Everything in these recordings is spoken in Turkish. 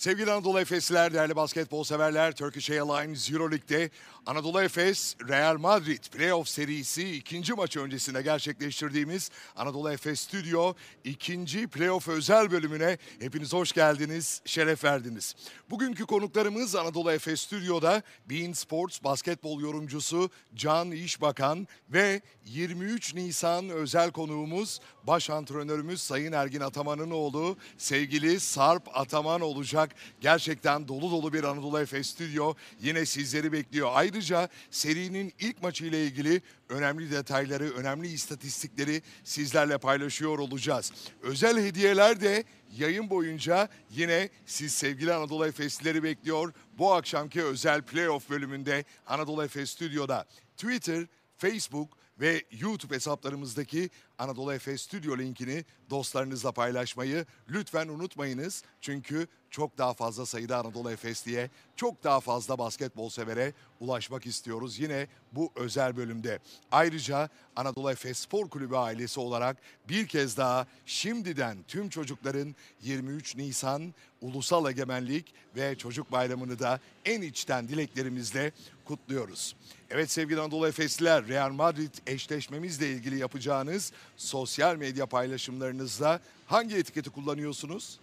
Sevgili Anadolu Efesliler, değerli basketbol severler, Turkish Airlines Euroleague'de Anadolu Efes Real Madrid Playoff serisi ikinci maçı öncesinde gerçekleştirdiğimiz Anadolu Efes Stüdyo ikinci playoff özel bölümüne hepiniz hoş geldiniz, şeref verdiniz. Bugünkü konuklarımız Anadolu Efes Stüdyo'da Bein Sports basketbol yorumcusu Can İşbakan ve 23 Nisan özel konuğumuz baş antrenörümüz Sayın Ergin Ataman'ın oğlu sevgili Sarp Ataman olacak. Gerçekten dolu dolu bir Anadolu Efes Stüdyo yine sizleri bekliyor. Ayrıca serinin ilk maçı ile ilgili önemli detayları, önemli istatistikleri sizlerle paylaşıyor olacağız. Özel hediyeler de yayın boyunca yine siz sevgili Anadolu Efeslileri bekliyor. Bu akşamki özel playoff bölümünde Anadolu Efes Stüdyo'da Twitter, Facebook ve YouTube hesaplarımızdaki Anadolu Efes Stüdyo linkini dostlarınızla paylaşmayı lütfen unutmayınız. Çünkü çok daha fazla sayıda Anadolu Efes diye çok daha fazla basketbol severe ulaşmak istiyoruz yine bu özel bölümde. Ayrıca Anadolu Efes Spor Kulübü ailesi olarak bir kez daha şimdiden tüm çocukların 23 Nisan Ulusal Egemenlik ve Çocuk Bayramı'nı da en içten dileklerimizle kutluyoruz. Evet sevgili Anadolu Efesliler, Real Madrid eşleşmemizle ilgili yapacağınız sosyal medya paylaşımlarınızda hangi etiketi kullanıyorsunuz?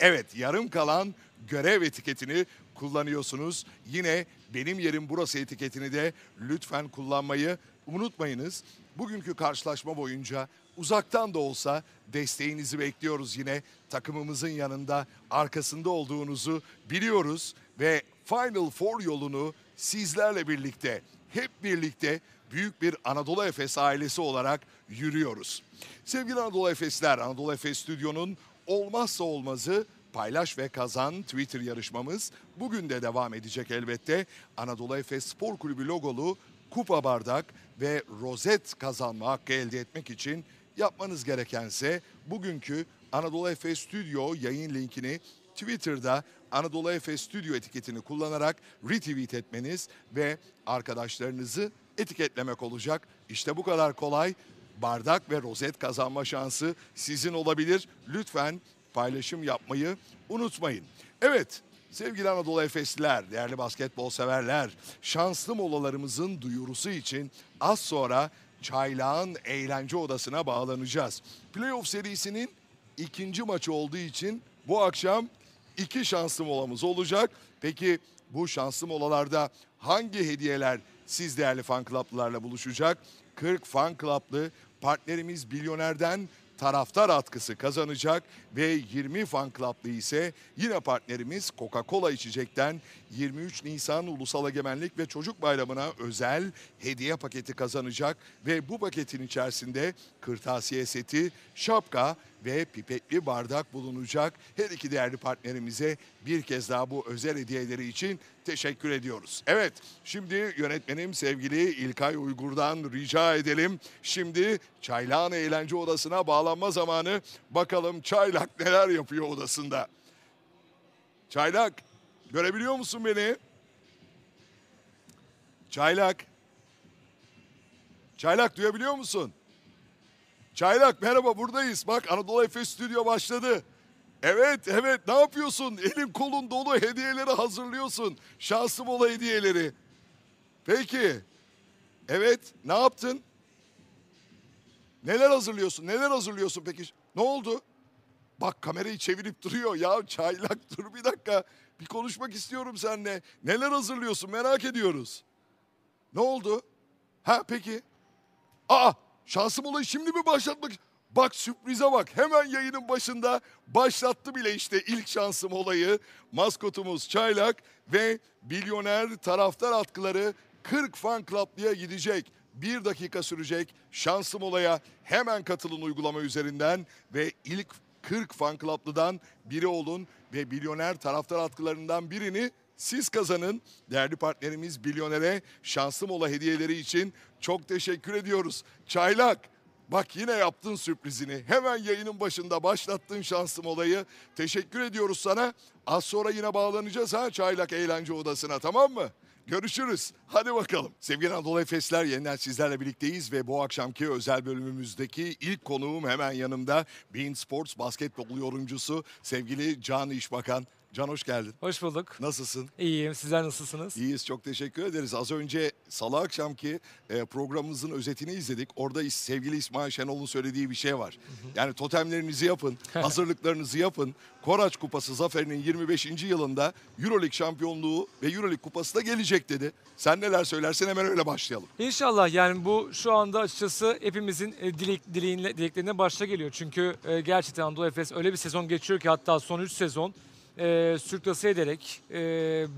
Evet, yarım kalan görev etiketini kullanıyorsunuz. Yine benim yerim burası etiketini de lütfen kullanmayı unutmayınız. Bugünkü karşılaşma boyunca uzaktan da olsa desteğinizi bekliyoruz yine. Takımımızın yanında, arkasında olduğunuzu biliyoruz ve Final Four yolunu sizlerle birlikte, hep birlikte büyük bir Anadolu Efes ailesi olarak yürüyoruz. Sevgili Anadolu Efesler, Anadolu Efes Stüdyo'nun olmazsa olmazı paylaş ve kazan Twitter yarışmamız bugün de devam edecek elbette. Anadolu Efes Spor Kulübü logolu kupa bardak ve rozet kazanma hakkı elde etmek için yapmanız gerekense bugünkü Anadolu Efes Stüdyo yayın linkini Twitter'da Anadolu Efes Stüdyo etiketini kullanarak retweet etmeniz ve arkadaşlarınızı etiketlemek olacak. İşte bu kadar kolay. Bardak ve rozet kazanma şansı sizin olabilir. Lütfen paylaşım yapmayı unutmayın. Evet, sevgili Anadolu Efesliler, değerli basketbol severler, şanslı molalarımızın duyurusu için az sonra Çaylağın Eğlence Odası'na bağlanacağız. Playoff serisinin ikinci maçı olduğu için bu akşam iki şanslı molamız olacak. Peki bu şanslı molalarda hangi hediyeler siz değerli fan club'larla buluşacak? 40 fan club'lı partnerimiz Bilyoner'den taraftar atkısı kazanacak ve 20 fan club'lı ise yine partnerimiz Coca-Cola içecekten 23 Nisan Ulusal Egemenlik ve Çocuk Bayramı'na özel hediye paketi kazanacak ve bu paketin içerisinde kırtasiye seti, şapka ve pipetli bardak bulunacak. Her iki değerli partnerimize bir kez daha bu özel hediyeleri için teşekkür ediyoruz. Evet, şimdi yönetmenim sevgili İlkay Uygur'dan rica edelim. Şimdi Çaylağın Eğlence Odası'na bağlanma zamanı. Bakalım Çaylak neler yapıyor odasında. Çaylak, görebiliyor musun beni? Çaylak. Çaylak duyabiliyor musun? Çaylak merhaba buradayız. Bak Anadolu Efes Stüdyo başladı. Evet evet ne yapıyorsun? Elin kolun dolu hediyeleri hazırlıyorsun. Şanslı bola hediyeleri. Peki. Evet ne yaptın? Neler hazırlıyorsun? Neler hazırlıyorsun peki? Ne oldu? Bak kamerayı çevirip duruyor. Ya çaylak dur bir dakika. Bir konuşmak istiyorum seninle. Neler hazırlıyorsun merak ediyoruz. Ne oldu? Ha peki. Aa şansım olayı şimdi mi başlatmak? Bak sürprize bak hemen yayının başında başlattı bile işte ilk şansım olayı. Maskotumuz Çaylak ve milyoner taraftar atkıları 40 fan club'lıya gidecek. Bir dakika sürecek şansım olaya hemen katılın uygulama üzerinden ve ilk 40 fan club'lıdan biri olun ve milyoner taraftar atkılarından birini siz kazanın. Değerli partnerimiz Bilyoner'e şanslı mola hediyeleri için çok teşekkür ediyoruz. Çaylak Bak yine yaptın sürprizini. Hemen yayının başında başlattın şansım olayı. Teşekkür ediyoruz sana. Az sonra yine bağlanacağız ha Çaylak Eğlence Odası'na tamam mı? Görüşürüz. Hadi bakalım. Sevgili Anadolu Efesler yeniden sizlerle birlikteyiz ve bu akşamki özel bölümümüzdeki ilk konuğum hemen yanımda. Bein Sports basketbol yorumcusu sevgili Can İşbakan. Can hoş geldin. Hoş bulduk. Nasılsın? İyiyim. Sizler nasılsınız? İyiyiz çok teşekkür ederiz. Az önce salı akşamki e, programımızın özetini izledik. Orada sevgili İsmail Şenol'un söylediği bir şey var. Yani totemlerinizi yapın, hazırlıklarınızı yapın. Koraç Kupası zaferinin 25. yılında Euroleague şampiyonluğu ve Euroleague Kupası da gelecek dedi. Sen neler söylersin hemen öyle başlayalım. İnşallah yani bu şu anda açıkçası hepimizin e, dilek, dileğinle, dileklerine başta geliyor. Çünkü e, gerçekten Anadolu Efes öyle bir sezon geçiyor ki hatta son 3 sezon e, sürklase ederek, e,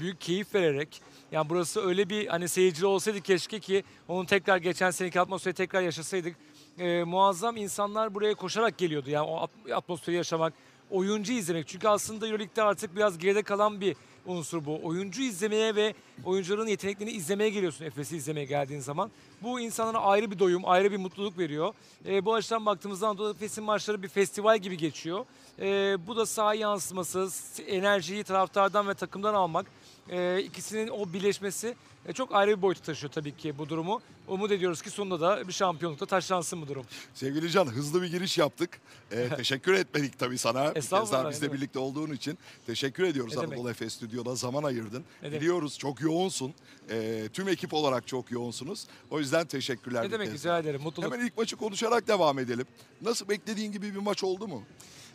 büyük keyif vererek yani burası öyle bir hani seyircili olsaydı keşke ki onun tekrar geçen seneki atmosferi tekrar yaşasaydık. E, muazzam insanlar buraya koşarak geliyordu. Yani o at- atmosferi yaşamak, oyuncu izlemek. Çünkü aslında Euroleague'de artık biraz geride kalan bir unsur bu. Oyuncu izlemeye ve oyuncuların yeteneklerini izlemeye geliyorsun Efes'i izlemeye geldiğin zaman. Bu insanlara ayrı bir doyum, ayrı bir mutluluk veriyor. E, bu açıdan baktığımızda Anadolu Efes'in maçları bir festival gibi geçiyor. E, bu da saha yansıması, enerjiyi taraftardan ve takımdan almak. E, ikisinin o birleşmesi e, çok ayrı bir boyutu taşıyor tabii ki bu durumu. Umut ediyoruz ki sonunda da bir şampiyonlukta taşlansın bu durum. Sevgili Can hızlı bir giriş yaptık. E, teşekkür etmedik tabii sana. Bir kez daha bizle demek. birlikte olduğun için teşekkür ediyoruz Ne demek. Anadolu Efes Stüdyo'da zaman ayırdın. Ne demek. Biliyoruz çok yoğunsun. E, tüm ekip olarak çok yoğunsunuz. O yüzden teşekkürler. Ne demek rica ederim mutluluk. Hemen ilk maçı konuşarak devam edelim. Nasıl beklediğin gibi bir maç oldu mu?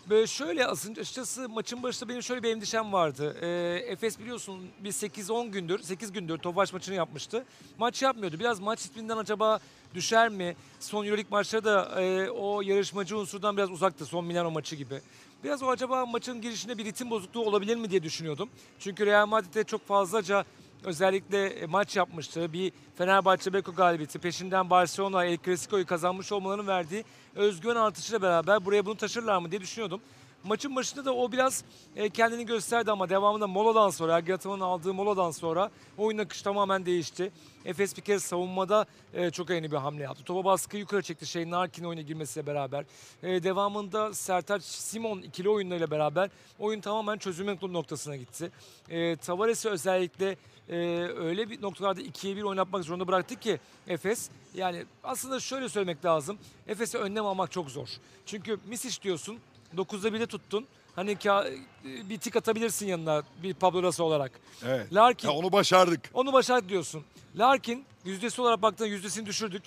Böyle şöyle aslında açıkçası maçın başında benim şöyle bir endişem vardı. Ee, Efes biliyorsun bir 8-10 gündür, 8 gündür Tofaş maçını yapmıştı. Maç yapmıyordu. Biraz maç ritminden acaba düşer mi? Son Euroleague maçları da e, o yarışmacı unsurdan biraz uzaktı son Milano maçı gibi. Biraz o acaba maçın girişinde bir ritim bozukluğu olabilir mi diye düşünüyordum. Çünkü Real Madrid'de çok fazlaca özellikle e, maç yapmıştı. Bir Fenerbahçe Beko galibiyeti, peşinden Barcelona El Clasico'yu kazanmış olmalarının verdiği özgüven artışıyla beraber buraya bunu taşırlar mı diye düşünüyordum. Maçın başında da o biraz e, kendini gösterdi ama devamında moladan sonra, Ergin aldığı moladan sonra oyun akışı tamamen değişti. Efes bir kere savunmada e, çok önemli bir hamle yaptı. Topa baskı yukarı çekti şey Narkin oyuna girmesiyle beraber. E, devamında Sertaç Simon ikili oyunlarıyla beraber oyun tamamen çözülme noktasına gitti. E, Tavares'i özellikle öyle bir noktalarda ikiye bir oynatmak zorunda bıraktık ki Efes. Yani aslında şöyle söylemek lazım. Efes'e önlem almak çok zor. Çünkü Misic diyorsun 9'da 1'de tuttun. Hani ka- bir tik atabilirsin yanına bir Pablo Rasa olarak. Evet. Larkin Ya onu başardık. onu başardık diyorsun. Larkin yüzdesi olarak baktığında yüzdesini düşürdük.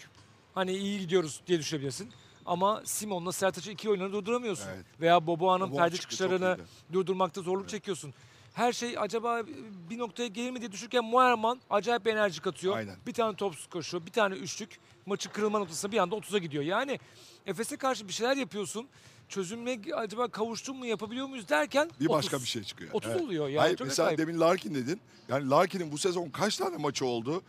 Hani iyi gidiyoruz diye düşünebilirsin. Ama Simon'la Sertaç'ı iki oyunları durduramıyorsun. Evet. Veya Boboa'nın Boboa perde çıkışlarını durdurmakta zorluk çekiyorsun. Her şey acaba bir noktaya gelir mi diye düşünürken Muerman acayip bir enerji katıyor. Aynen. Bir tane top koşuyor, bir tane üçlük. Maçı kırılma noktasına bir anda 30'a gidiyor. Yani Efes'e karşı bir şeyler yapıyorsun. Çözümle acaba kavuştun mu yapabiliyor muyuz derken Bir 30. başka bir şey çıkıyor. 30 Evet. oluyor yani Hayır, çok mesela acayip. demin Larkin dedin. Yani Larkin'in bu sezon kaç tane maçı oldu?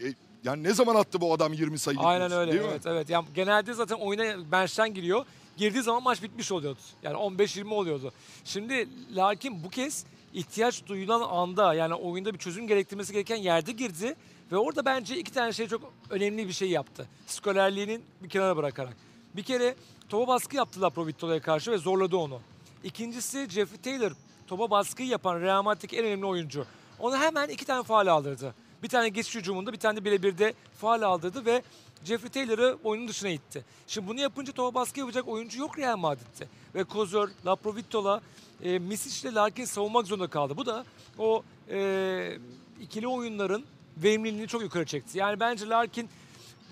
E, yani ne zaman attı bu adam 20 sayı? Aynen öyle Değil mi? evet evet. Yani genelde zaten oyuna bench'ten giriyor. Girdiği zaman maç bitmiş oluyordu. Yani 15-20 oluyordu. Şimdi Larkin bu kez ihtiyaç duyulan anda yani oyunda bir çözüm gerektirmesi gereken yerde girdi ve orada bence iki tane şey çok önemli bir şey yaptı. Skolerliğinin bir kenara bırakarak. Bir kere topa baskı yaptılar Provitto'ya karşı ve zorladı onu. İkincisi Jeffrey Taylor topa baskıyı yapan Real Madrid'deki en önemli oyuncu. Ona hemen iki tane faal aldırdı. Bir tane geçiş hücumunda bir tane de birebirde faal aldırdı ve Jeffrey Taylor'ı oyunun dışına itti. Şimdi bunu yapınca topa baskı yapacak oyuncu yok Real Madrid'de. Ve Kozor, Laprovittola, e, Misic ile Larkin savunmak zorunda kaldı. Bu da o e, ikili oyunların verimliliğini çok yukarı çekti. Yani bence Larkin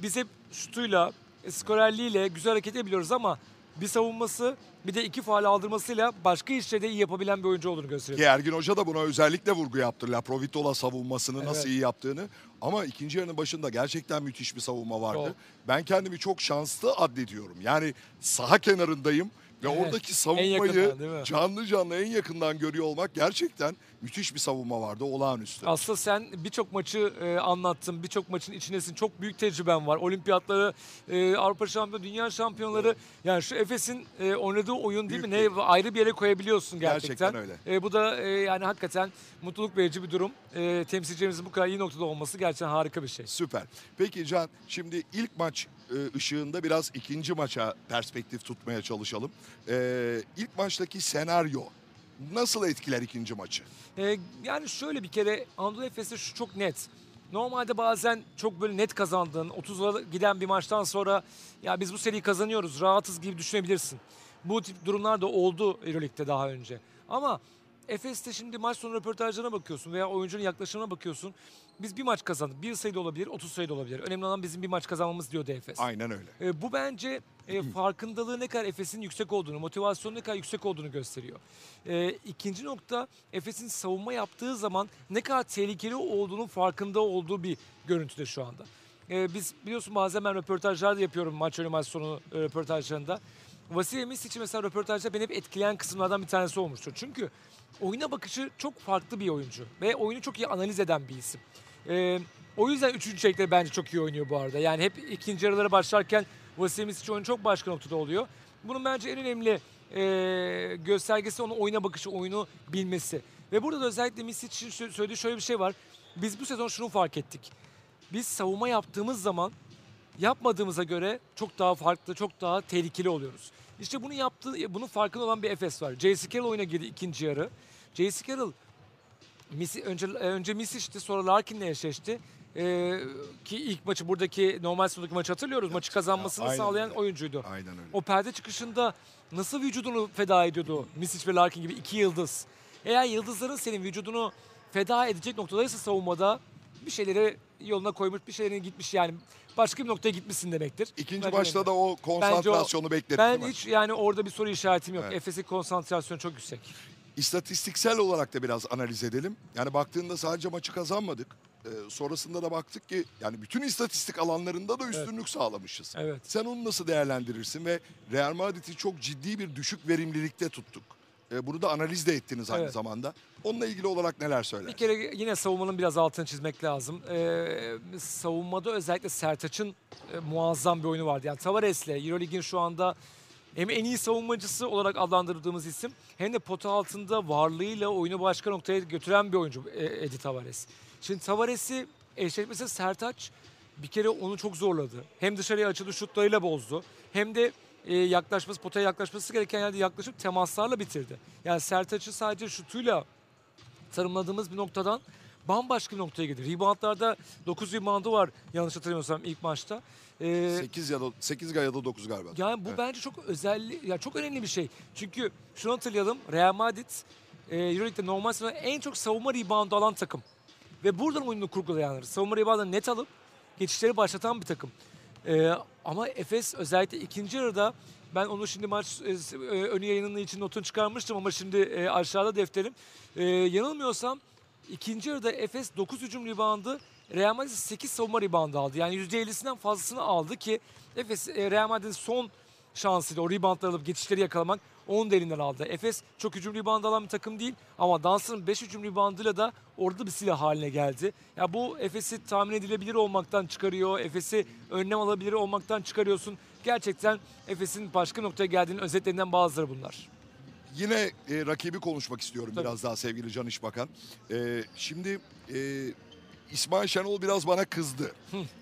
biz hep şutuyla, skorerliğiyle güzel hareket edebiliyoruz ama bir savunması bir de iki faal aldırmasıyla başka işleri de iyi yapabilen bir oyuncu olduğunu gösteriyor. Ki Ergin Hoca da buna özellikle vurgu yaptı. La Provitola savunmasını nasıl Evet. iyi yaptığını. Ama ikinci yarının başında gerçekten müthiş bir savunma vardı. Çok. Ben kendimi çok şanslı addediyorum. Yani saha kenarındayım ve Evet. oradaki savunmayı yakından, canlı canlı en yakından görüyor olmak gerçekten müthiş bir savunma vardı. Olağanüstü. Aslında sen birçok maçı e, anlattın, birçok maçın içindesin. Çok büyük tecrüben var. Olimpiyatları, e, Avrupa şampiyonu, dünya şampiyonları. Yani şu Efes'in e, oynadığı oyun değil mi? Büyük Ne ayrı bir yere koyabiliyorsun gerçekten. Gerçekten öyle. E, bu da e, yani hakikaten mutluluk verici bir durum. E, temsilcilerimizin bu kadar iyi noktada olması gerçekten harika bir şey. Süper. Peki Can şimdi ilk maç e, ışığında biraz ikinci maça perspektif tutmaya çalışalım. E, ilk maçtaki senaryo nasıl etkiler ikinci maçı? E, yani şöyle bir kere Anadolu Efes'te şu çok net. Normalde bazen çok böyle net kazandığın, 30'a giden bir maçtan sonra ya biz bu seriyi kazanıyoruz, rahatız gibi düşünebilirsin. Bu tip durumlar da oldu Euroleague'de daha önce. Ama Efes'te şimdi maç sonu röportajlarına bakıyorsun veya oyuncunun yaklaşımına bakıyorsun. Biz bir maç kazandık. Bir sayıda olabilir, 30 sayıda olabilir. Önemli olan bizim bir maç kazanmamız diyordu Efes. Aynen öyle. E, bu bence e, farkındalığı ne kadar Efes'in yüksek olduğunu, motivasyonu ne kadar yüksek olduğunu gösteriyor. E, ikinci nokta Efes'in savunma yaptığı zaman ne kadar tehlikeli olduğunun farkında olduğu bir görüntüde şu anda. E, biz biliyorsun bazen ben röportajlar da yapıyorum maç önü maç sonu e, röportajlarında. Vasilya Misic'i mesela röportajda beni hep etkileyen kısımlardan bir tanesi olmuştur. Çünkü oyuna bakışı çok farklı bir oyuncu ve oyunu çok iyi analiz eden bir isim. E, o yüzden üçüncü çeyrekleri bence çok iyi oynuyor bu arada. Yani hep ikinci yarılara başlarken Vasilya Misic oyunu çok başka noktada oluyor. Bunun bence en önemli e, göstergesi onun oyuna bakışı, oyunu bilmesi. Ve burada da özellikle Misic'in sö- söylediği şöyle bir şey var. Biz bu sezon şunu fark ettik. Biz savunma yaptığımız zaman yapmadığımıza göre çok daha farklı, çok daha tehlikeli oluyoruz. İşte bunu yaptığı, bunun farkında olan bir Efes var. J.C. Carroll oyuna girdi ikinci yarı. J.C. Carroll Misi, önce önce Misic'ti sonra Larkin'le eşleşti. Ee, ki ilk maçı buradaki normal sonundaki maçı hatırlıyoruz. Maçı kazanmasını aynen sağlayan öyle. oyuncuydu. Aynen öyle. O perde çıkışında nasıl vücudunu feda ediyordu Misic ve Larkin gibi iki yıldız. Eğer yıldızların senin vücudunu feda edecek noktadaysa savunmada bir şeyleri yoluna koymuş, bir şeylerin gitmiş yani başka bir noktaya gitmişsin demektir. İkinci Bence maçta öyle. da o konsantrasyonu bekleriz Ben değil mi? hiç yani orada bir soru işaretim yok. Evet. Efes'in konsantrasyonu çok yüksek. İstatistiksel olarak da biraz analiz edelim. Yani baktığında sadece maçı kazanmadık. Ee, sonrasında da baktık ki yani bütün istatistik alanlarında da üstünlük sağlamışız. Evet. Sen onu nasıl değerlendirirsin ve Real Madrid'i çok ciddi bir düşük verimlilikte tuttuk. Ee, bunu da analiz de ettiniz aynı Evet. zamanda. Onunla ilgili olarak neler Bir söyler? kere yine savunmanın biraz altını çizmek lazım. Ee, savunmada özellikle Sertaç'ın e, muazzam bir oyunu vardı. Yani Tavares'le Euroleague'in şu anda hem en iyi savunmacısı olarak adlandırdığımız isim hem de pota altında varlığıyla oyunu başka noktaya götüren bir oyuncu e, Edi Tavares. Şimdi Tavares'i eşleşmesi Sertaç bir kere onu çok zorladı. Hem dışarıya açıldı şutlarıyla bozdu hem de e, yaklaşması potaya yaklaşması gereken yerde yaklaşıp temaslarla bitirdi. Yani Sertaç'ı sadece şutuyla tanımladığımız bir noktadan bambaşka bir noktaya gidiyor. Reboundlarda 9 reboundu var yanlış hatırlamıyorsam ilk maçta. Ee, 8 ya da 8 ya da 9 galiba. yani bu Evet. bence çok özelli, ya çok önemli bir şey. Çünkü şunu hatırlayalım, Real Madrid e, Euroleague'de normal sezonda en çok savunma reboundu alan takım. Ve buradan oyunu kurgulayanlar. Savunma reboundu net alıp geçişleri başlatan bir takım. E, ama Efes özellikle ikinci yarıda ben onu şimdi maç e, e, önü yayınının için notunu çıkarmıştım ama şimdi e, aşağıda defterim. E, yanılmıyorsam ikinci yarıda Efes 9 hücum reboundu Real Madrid 8 savunma reboundu aldı. Yani %50'sinden fazlasını aldı ki Efes e, Real Madrid'in son şansıydı o reboundları alıp geçişleri yakalamak. Onu da elinden aldı. Efes çok hücum reboundu alan bir takım değil ama Dans'ın 5 hücum rebounduyla da orada bir silah haline geldi. Ya bu Efes'i tahmin edilebilir olmaktan çıkarıyor. Efes'i önlem alabilir olmaktan çıkarıyorsun. Gerçekten Efes'in başka noktaya geldiğinin özetlerinden bazıları bunlar. Yine e, rakibi konuşmak istiyorum Tabii. biraz daha sevgili Can İşbakan. E, şimdi e, İsmail Şenol biraz bana kızdı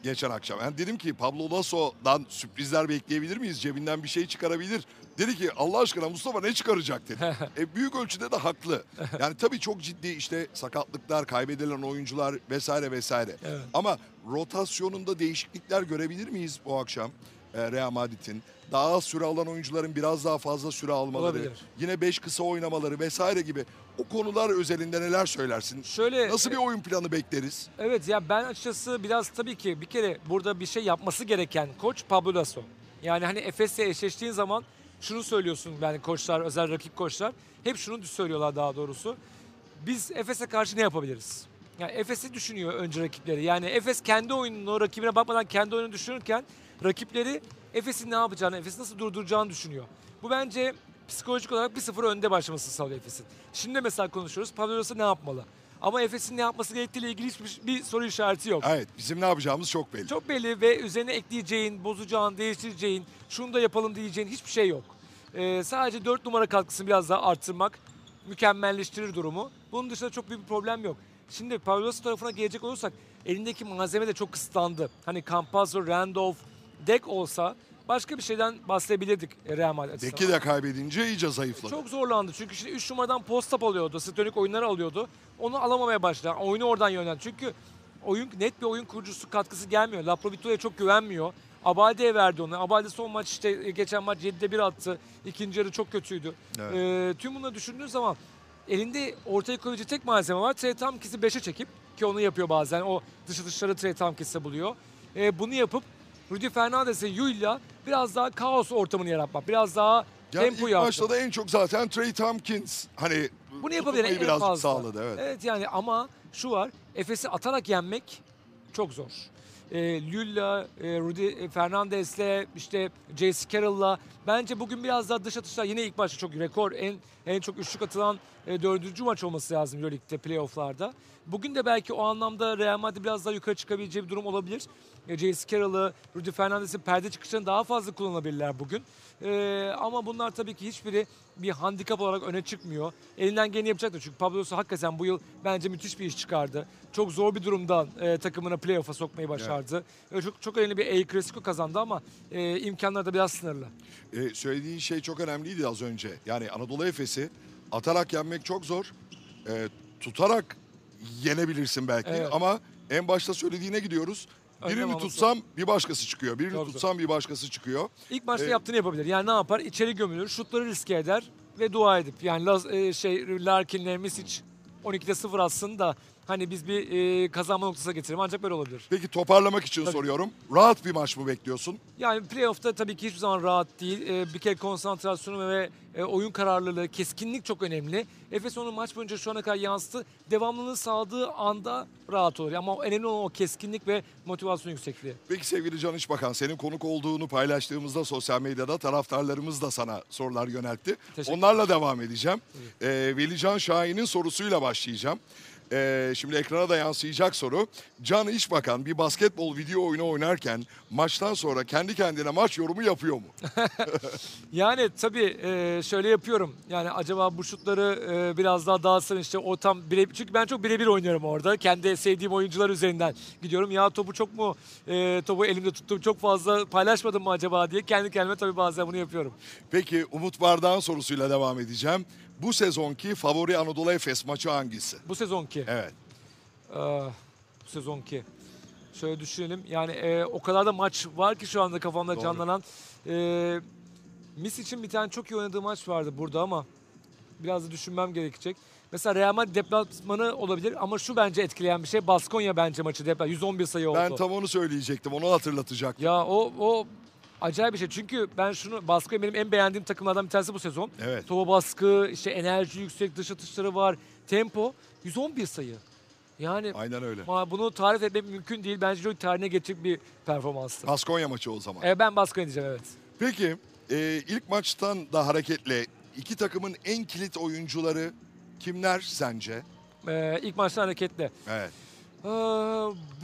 geçen akşam. Yani dedim ki Pablo Lasso'dan sürprizler bekleyebilir miyiz? Cebinden bir şey çıkarabilir. Dedi ki Allah aşkına Mustafa ne çıkaracak dedi. e, büyük ölçüde de haklı. Yani tabii çok ciddi işte sakatlıklar, kaybedilen oyuncular vesaire vesaire. Evet. Ama rotasyonunda değişiklikler görebilir miyiz bu akşam e, Real Madrid'in? Daha az süre alan oyuncuların biraz daha fazla süre almaları, Olabilir. yine 5 kısa oynamaları vesaire gibi o konular özelinde neler söylersin? Şöyle Nasıl bir oyun planı bekleriz? Evet ya ben açıkçası biraz tabii ki bir kere burada bir şey yapması gereken koç Pablo Lasso. Yani hani Efes'le eşleştiğin zaman şunu söylüyorsun yani koçlar, özel rakip koçlar. Hep şunu söylüyorlar daha doğrusu. Biz Efes'e karşı ne yapabiliriz? Yani Efes'i düşünüyor önce rakipleri. Yani Efes kendi oyununu, rakibine bakmadan kendi oyununu düşünürken rakipleri Efes'in ne yapacağını, Efes'i nasıl durduracağını düşünüyor. Bu bence psikolojik olarak 1-0 önde başlaması sağlıyor Efes'in. Şimdi mesela konuşuyoruz. Pablo Lasso ne yapmalı? Ama Efes'in ne yapması gerektiğiyle ilgili hiçbir bir soru işareti yok. Evet bizim ne yapacağımız çok belli. Çok belli ve üzerine ekleyeceğin, bozacağın, değiştireceğin, şunu da yapalım diyeceğin hiçbir şey yok. Ee, sadece 4 numara katkısını biraz daha arttırmak mükemmelleştirir durumu. Bunun dışında çok büyük bir problem yok. Şimdi Pavlos tarafına gelecek olursak elindeki malzeme de çok kısıtlandı. Hani Campazzo, Randolph, Dek olsa başka bir şeyden bahsedebilirdik Real Madrid açısından. Deki de kaybedince iyice zayıfladı. Çok zorlandı çünkü şimdi 3 numaradan post-up alıyordu, stonik oyunları alıyordu. Onu alamamaya başladı. Oyunu oradan yöneldi. Çünkü oyun net bir oyun kurucusu katkısı gelmiyor. Laprovito'ya çok güvenmiyor. Abalde'ye verdi onu. Abalde son maç işte geçen maç 7'de 1 attı. İkinci yarı çok kötüydü. Evet. Ee, tüm bunları düşündüğün zaman elinde ortaya koyabilecek tek malzeme var. Trey Tompkins'i 5'e çekip ki onu yapıyor bazen. O dışı dışları Trey Tompkins'e buluyor. E, bunu yapıp Rudy Fernandez'e Yu'yla biraz daha kaos ortamını yaratmak. Biraz daha Yani tempo ilk yaratmak. maçta da en çok zaten Trey Tompkins hani Bunu tutmayı en birazcık fazla. sağladı. Evet. Evet yani ama şu var. Efes'i atarak yenmek çok zor. E, Lula, e, Rudy Fernandez'le işte J.C. Carroll'la bence bugün biraz daha dış atışlar yine ilk başta çok rekor en en çok üçlük atılan e, dördüncü maç olması lazım Euroleague'de playoff'larda. Bugün de belki o anlamda Real Madrid biraz daha yukarı çıkabileceği bir durum olabilir. E, J.C. Carroll'ı, Rudy Fernandez'in perde çıkışlarını daha fazla kullanabilirler bugün. E, ama bunlar tabii ki hiçbiri bir handikap olarak öne çıkmıyor. Elinden geleni yapacaktır çünkü Pablo Lasso hakikaten bu yıl bence müthiş bir iş çıkardı. Çok zor bir durumdan e, takımını playoff'a sokmayı başardı. E, çok çok önemli bir El Clasico kazandı ama e, imkanları da biraz sınırlı. Ee, söylediğin şey çok önemliydi az önce. Yani Anadolu Efes'i atarak yenmek çok zor. Ee, tutarak yenebilirsin belki Evet. ama en başta söylediğine gidiyoruz. Birini tutsam bir başkası çıkıyor. Birini Çok zor. tutsam bir başkası çıkıyor. İlk maçta E, yaptığını yapabilir. Yani ne yapar? İçeri gömülür, şutları riske eder ve dua edip yani Laz, e, şey Larkin'le Misic 12'de 0 atsın da hani biz bir e, kazanma noktasına getirelim. Ancak böyle olabilir. Peki toparlamak için Tabii. soruyorum. Rahat bir maç mı bekliyorsun? Yani playoff'ta tabii ki hiçbir zaman rahat değil. Ee, bir kere konsantrasyonu ve e, oyun kararlılığı, keskinlik çok önemli. Efes onu maç boyunca şu ana kadar yansıttı. Devamlılığı sağladığı anda rahat olur. Ama önemli olan o keskinlik ve motivasyon yüksekliği. Peki sevgili Can İşbakan senin konuk olduğunu paylaştığımızda sosyal medyada taraftarlarımız da sana sorular yöneltti. Onlarla devam edeceğim. Ee, Velican Şahin'in sorusuyla başlayacağım. Ee, şimdi ekrana da yansıyacak soru. Can İşbakan bir basketbol video oyunu oynarken maçtan sonra kendi kendine maç yorumu yapıyor mu? Yani tabii e, şöyle yapıyorum. Yani acaba bu şutları e, biraz daha dağıtsam işte o tam bire, çünkü ben çok birebir oynuyorum orada. Kendi sevdiğim oyuncular üzerinden gidiyorum. Ya topu çok mu e, topu elimde tuttum çok fazla paylaşmadım mı acaba diye kendi kendime tabii bazen bunu yapıyorum. Peki Umut Bardağ'ın sorusuyla devam edeceğim. Bu sezonki favori Anadolu Efes maçı hangisi? Bu sezonki. Evet. Ee, bu sezonki. Şöyle düşünelim. Yani e, o kadar da maç var ki şu anda kafamda Doğru. canlanan. E, Mis için bir tane çok iyi oynadığı maç vardı burada ama biraz da düşünmem gerekecek. Mesela Real Madrid deplasmanı olabilir ama şu bence etkileyen bir şey. Baskonya bence maçı deplasman. 111 sayı oldu. Ben tam onu söyleyecektim. Onu hatırlatacaktım. Ya o o acayip bir şey. Çünkü ben şunu Baskonya benim en beğendiğim takımlardan bir tanesi bu sezon. Evet. Topa baskı, işte enerji yüksek, dış atışları var. Tempo 111 sayı. Yani Aynen öyle. bunu tarif etmek mümkün değil. Bence Euroleague tarihine geçecek bir performanstı. Baskonya maçı o zaman. E, ben Baskonya diyeceğim evet. Peki e, ilk maçtan da hareketle iki takımın en kilit oyuncuları kimler sence? E, ilk maçta hareketle. Evet. Ee,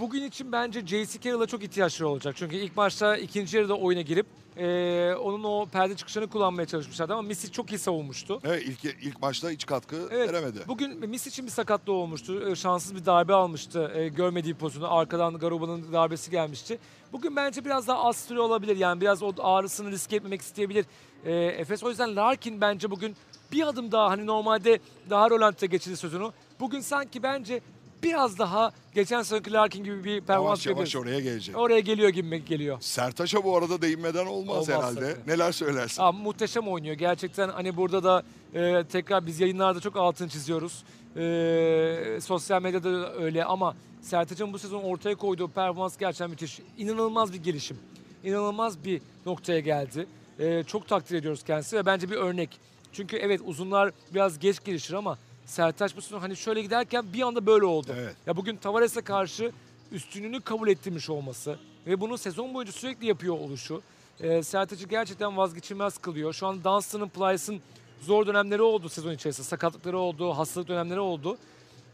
bugün için bence J.C. Carroll'a çok ihtiyaçları olacak. Çünkü ilk maçta ikinci yarıda oyuna girip e, onun o perde çıkışını kullanmaya çalışmışlardı ama Misic çok iyi savunmuştu. Evet ilk ilk maçta hiç katkı Evet, veremedi. Bugün Mis için bir sakatlığı olmuştu. Ee, Şanssız bir darbe almıştı. Ee, görmediği pozisyonu. Arkadan Garuba'nın darbesi gelmişti. Bugün bence biraz daha az süre olabilir. Yani biraz o ağrısını riske etmemek isteyebilir ee, Efes. O yüzden Larkin bence bugün bir adım daha hani normalde daha Roland'da geçirdi sözünü. Bugün sanki bence biraz daha geçen seneki Larkin gibi bir performans Yavaş yavaş oraya gelecek. Oraya geliyor gibi geliyor. Sertaç'a bu arada değinmeden olmaz, Olmaz herhalde. tabii. Neler söylersin? Abi muhteşem oynuyor. Gerçekten hani burada da e, tekrar biz yayınlarda çok altın çiziyoruz. E, sosyal medyada da öyle ama Sertaç'ın bu sezon ortaya koyduğu performans gerçekten müthiş. İnanılmaz bir gelişim. İnanılmaz bir noktaya geldi. E, çok takdir ediyoruz kendisi ve bence bir örnek. Çünkü evet uzunlar biraz geç gelişir ama Sertaç bu sezon hani şöyle giderken bir anda böyle oldu. Evet. Ya bugün Tavares'e karşı üstünlüğünü kabul ettirmiş olması ve bunu sezon boyunca sürekli yapıyor oluşu e, Sertaç'ı gerçekten vazgeçilmez kılıyor. Şu an Dunstan'ın, Plyce'ın zor dönemleri oldu sezon içerisinde. Sakatlıkları oldu, hastalık dönemleri oldu.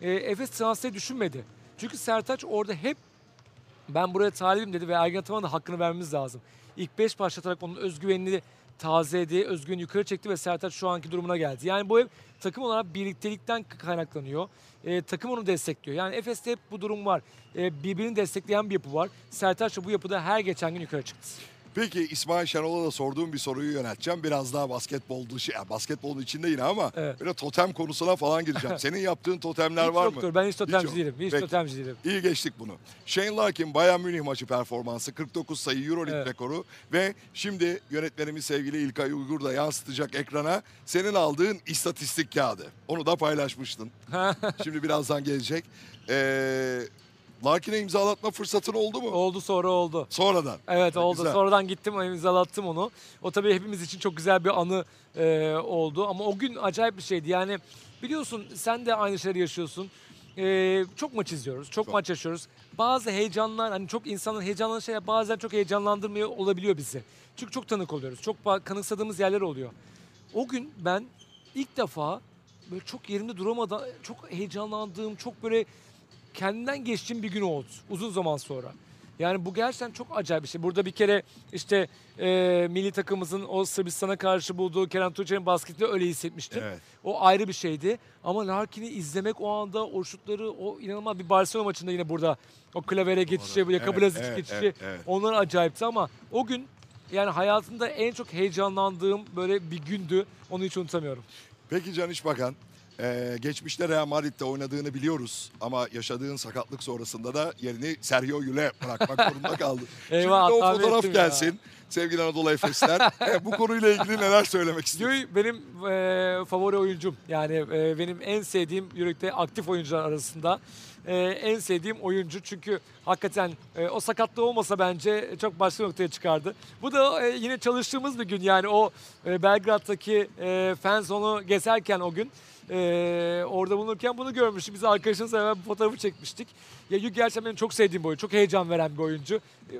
E, Efes transferi düşünmedi. Çünkü Sertaç orada hep ben buraya talibim dedi ve Ergin Ataman'a da hakkını vermemiz lazım. İlk 5 başlatarak onun özgüvenini tazeledi, özgüveni yukarı çekti ve Sertaç şu anki durumuna geldi. Yani bu hep takım olarak birliktelikten kaynaklanıyor. E, takım onu destekliyor. Yani Efes'te hep bu durum var. E, birbirini destekleyen bir yapı var. Sertaç da bu yapıda her geçen gün yukarı çıktı. Peki İsmail Şenol'a da sorduğum bir soruyu yönelteceğim. Biraz daha basketbol dışı, yani basketbolun içinde yine ama Evet. böyle totem konusuna falan gireceğim. Senin yaptığın totemler Hiç var mı? yoktur. Ben hiç totemci yok. değilim. Hiç Peki. totemci değilim. İyi geçtik bunu. Shane Larkin Bayern Münih maçı performansı 49 sayı Euroleague Evet. rekoru ve şimdi yönetmenimiz sevgili İlkay Uygur da yansıtacak ekrana senin aldığın istatistik kağıdı. Onu da paylaşmıştın. şimdi birazdan gelecek. Ee, Larkin'e imzalatma fırsatın oldu mu? oldu sonra oldu. Sonradan. Evet oldu. Güzel. Sonradan gittim imzalattım onu. O tabii hepimiz için çok güzel bir anı e, oldu. Ama o gün acayip bir şeydi. Yani biliyorsun sen de aynı şeyleri yaşıyorsun. E, çok maç izliyoruz. Çok, Çok. maç yaşıyoruz. Bazı heyecanlar hani çok insanın heyecanlanan şeyler bazen çok heyecanlandırmıyor olabiliyor bizi. Çünkü çok tanık oluyoruz. Çok kanıksadığımız yerler oluyor. O gün ben ilk defa böyle çok yerimde duramadan çok heyecanlandığım, çok böyle kendinden geçtiğim bir gün oldu uzun zaman sonra. Yani bu gerçekten çok acayip bir şey. Burada bir kere işte e, milli takımımızın o Sırbistan'a karşı bulduğu Kerem Tuğçe'nin basketini öyle hissetmiştim. Evet. O ayrı bir şeydi. Ama Larkin'i izlemek o anda o şutları o inanılmaz bir Barcelona maçında yine burada o klavere geçişi, Yaka Evet, evet, geçişi evet, evet. onlar acayipti ama o gün yani hayatımda en çok heyecanlandığım böyle bir gündü. Onu hiç unutamıyorum. Peki Can İşbakan, e, geçmişte Real Madrid'de oynadığını biliyoruz ama yaşadığın sakatlık sonrasında da yerini Sergio Yul'e bırakmak zorunda kaldın. Eyvah, Şimdi de o fotoğraf ettim ya. gelsin. Sevgili Anadolu Efesler, e, bu konuyla ilgili neler söylemek istiyorsun? Benim e, favori oyuncum. Yani e, benim en sevdiğim Euroleague'de aktif oyuncular arasında. e, en sevdiğim oyuncu çünkü hakikaten e, o sakatlığı olmasa bence çok başka noktaya çıkardı. Bu da e, yine çalıştığımız bir gün yani o e, Belgrad'daki e, fan zonu gezerken o gün e, orada bulunurken bunu görmüştük. Biz arkadaşımızla hemen bir fotoğrafı çekmiştik. Ya Yuri gerçekten benim çok sevdiğim bir oyuncu. Çok heyecan veren bir oyuncu. E,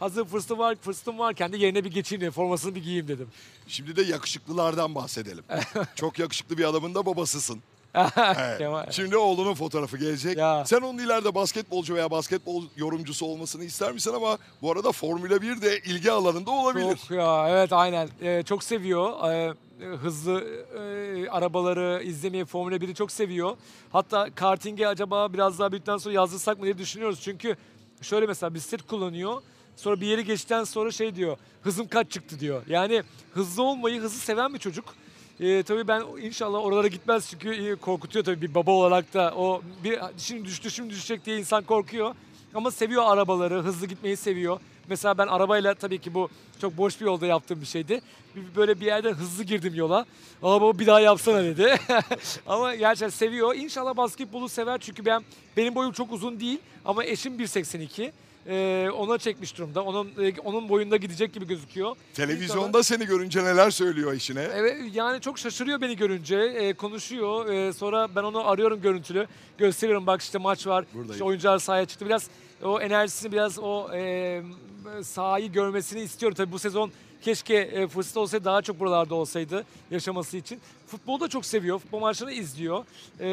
Hazır fırsatım var, fırsatım varken de yerine bir geçeyim dedim. Formasını bir giyeyim dedim. Şimdi de yakışıklılardan bahsedelim. Çok yakışıklı bir adamın da babasısın. Evet. Kemal. Şimdi oğlunun fotoğrafı gelecek. Ya. Sen onun ileride basketbolcu veya basketbol yorumcusu olmasını ister misin ama bu arada Formula 1 de ilgi alanında olabilir. Çok ya evet aynen Ee, çok seviyor Ee, hızlı e, arabaları izlemeyi Formula 1'i çok seviyor. Hatta karting'e acaba biraz daha büyükten sonra yazdırsak mı diye düşünüyoruz. Çünkü şöyle mesela bisiklet kullanıyor. Sonra bir yeri geçtikten sonra şey diyor. Hızım kaç çıktı diyor. Yani hızlı olmayı, hızı seven bir çocuk. Ee, tabii ben inşallah oralara gitmez çünkü e, korkutuyor tabii bir baba olarak da o bir şimdi düştü şimdi düşecek diye insan korkuyor. Ama seviyor arabaları, hızlı gitmeyi seviyor. Mesela ben arabayla tabii ki bu çok boş bir yolda yaptığım bir şeydi. Böyle bir yerden hızlı girdim yola. Aa baba bir daha yapsana dedi. ama gerçekten seviyor. İnşallah basketbolu sever çünkü ben benim boyum çok uzun değil ama eşim 1.82. Ee, ona çekmiş durumda. Onun e, onun boyunda gidecek gibi gözüküyor. Televizyonda seni görünce neler söylüyor işine? Evet yani çok şaşırıyor beni görünce. Ee, konuşuyor. Ee, sonra ben onu arıyorum görüntülü. Gösteriyorum bak işte maç var. Buradayım. İşte oyuncular sahaya çıktı. Biraz o enerjisini biraz o e, sahayı görmesini istiyorum. Tabii bu sezon keşke e, fırsat olsaydı daha çok buralarda olsaydı yaşaması için. Futbolu da çok seviyor. Futbol maçlarını izliyor. Ee,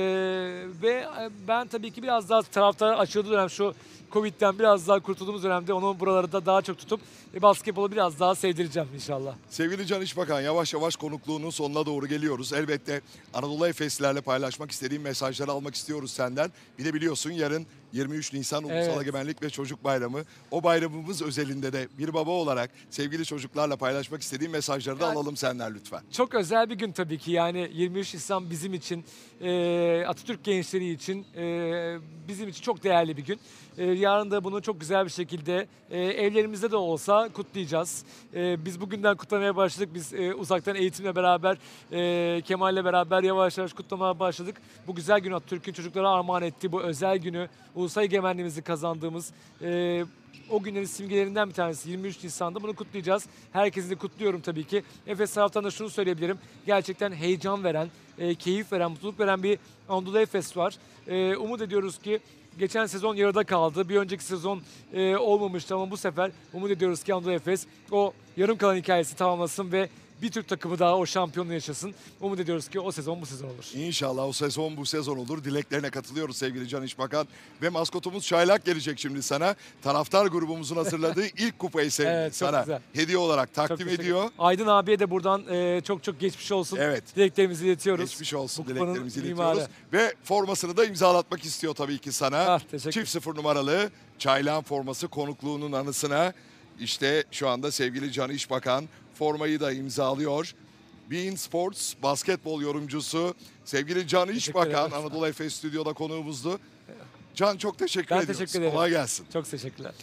ve e, ben tabii ki biraz daha taraftar açıldığı dönem şu Covid'den biraz daha kurtulduğumuz dönemde onu buralarda daha çok tutup e, basketbolu biraz daha sevdireceğim inşallah. Sevgili Can İşbakan yavaş yavaş konukluğunun sonuna doğru geliyoruz. Elbette Anadolu Efeslilerle paylaşmak istediğim mesajları almak istiyoruz senden. Bir de biliyorsun yarın 23 Nisan Ulusal Evet. Egemenlik ve Çocuk Bayramı. O bayramımız özelinde de bir baba olarak sevgili çocuklarla paylaşmak istediğim mesajları da Ya- alalım senden lütfen. Çok özel bir gün tabii ki yani 23 Nisan bizim için e, Atatürk gençleri için e, bizim için çok değerli bir gün. E, yarın da bunu çok güzel bir şekilde e, evlerimizde de olsa kutlayacağız. E, biz bugünden kutlamaya başladık. Biz e, uzaktan eğitimle beraber e, Kemal'le beraber yavaş yavaş kutlamaya başladık. Bu güzel günü Atatürk'ün çocuklara armağan ettiği bu özel günü ulusal egemenliğimizi kazandığımız e, o günlerin simgelerinden bir tanesi 23 Nisan'da bunu kutlayacağız. Herkesi de kutluyorum tabii ki. Efes taraftan da şunu söyleyebilirim. Gerçekten heyecan veren, e, keyif veren, mutluluk veren bir Anadolu Efes var. E, umut ediyoruz ki geçen sezon yarıda kaldı. Bir önceki sezon e, olmamıştı ama bu sefer umut ediyoruz ki Anadolu Efes o yarım kalan hikayesi tamamlasın ve bir Türk takımı daha o şampiyonluğu yaşasın. Umut ediyoruz ki o sezon bu sezon olur. İnşallah o sezon bu sezon olur. Dileklerine katılıyoruz sevgili Can İşbakan. Ve maskotumuz Çaylak gelecek şimdi sana. Taraftar grubumuzun hazırladığı ilk kupayı sevgili Evet, sana güzel. hediye olarak takdim ediyor. Aydın abiye de buradan e, çok çok geçmiş olsun. Evet. Dileklerimizi iletiyoruz. Geçmiş olsun Bu dileklerimizi mimarı. iletiyoruz. Ve formasını da imzalatmak istiyor tabii ki sana. Ah. Çift sıfır numaralı Çaylağın forması konukluğunun anısına İşte şu anda sevgili Can İşbakan formayı da imzalıyor. Bein Sports basketbol yorumcusu sevgili Can İşbakan. Anadolu Efes stüdyoda konuğumuzdu. Can çok teşekkür Ben ediyoruz. teşekkür ederim. Kolay gelsin. Çok teşekkürler.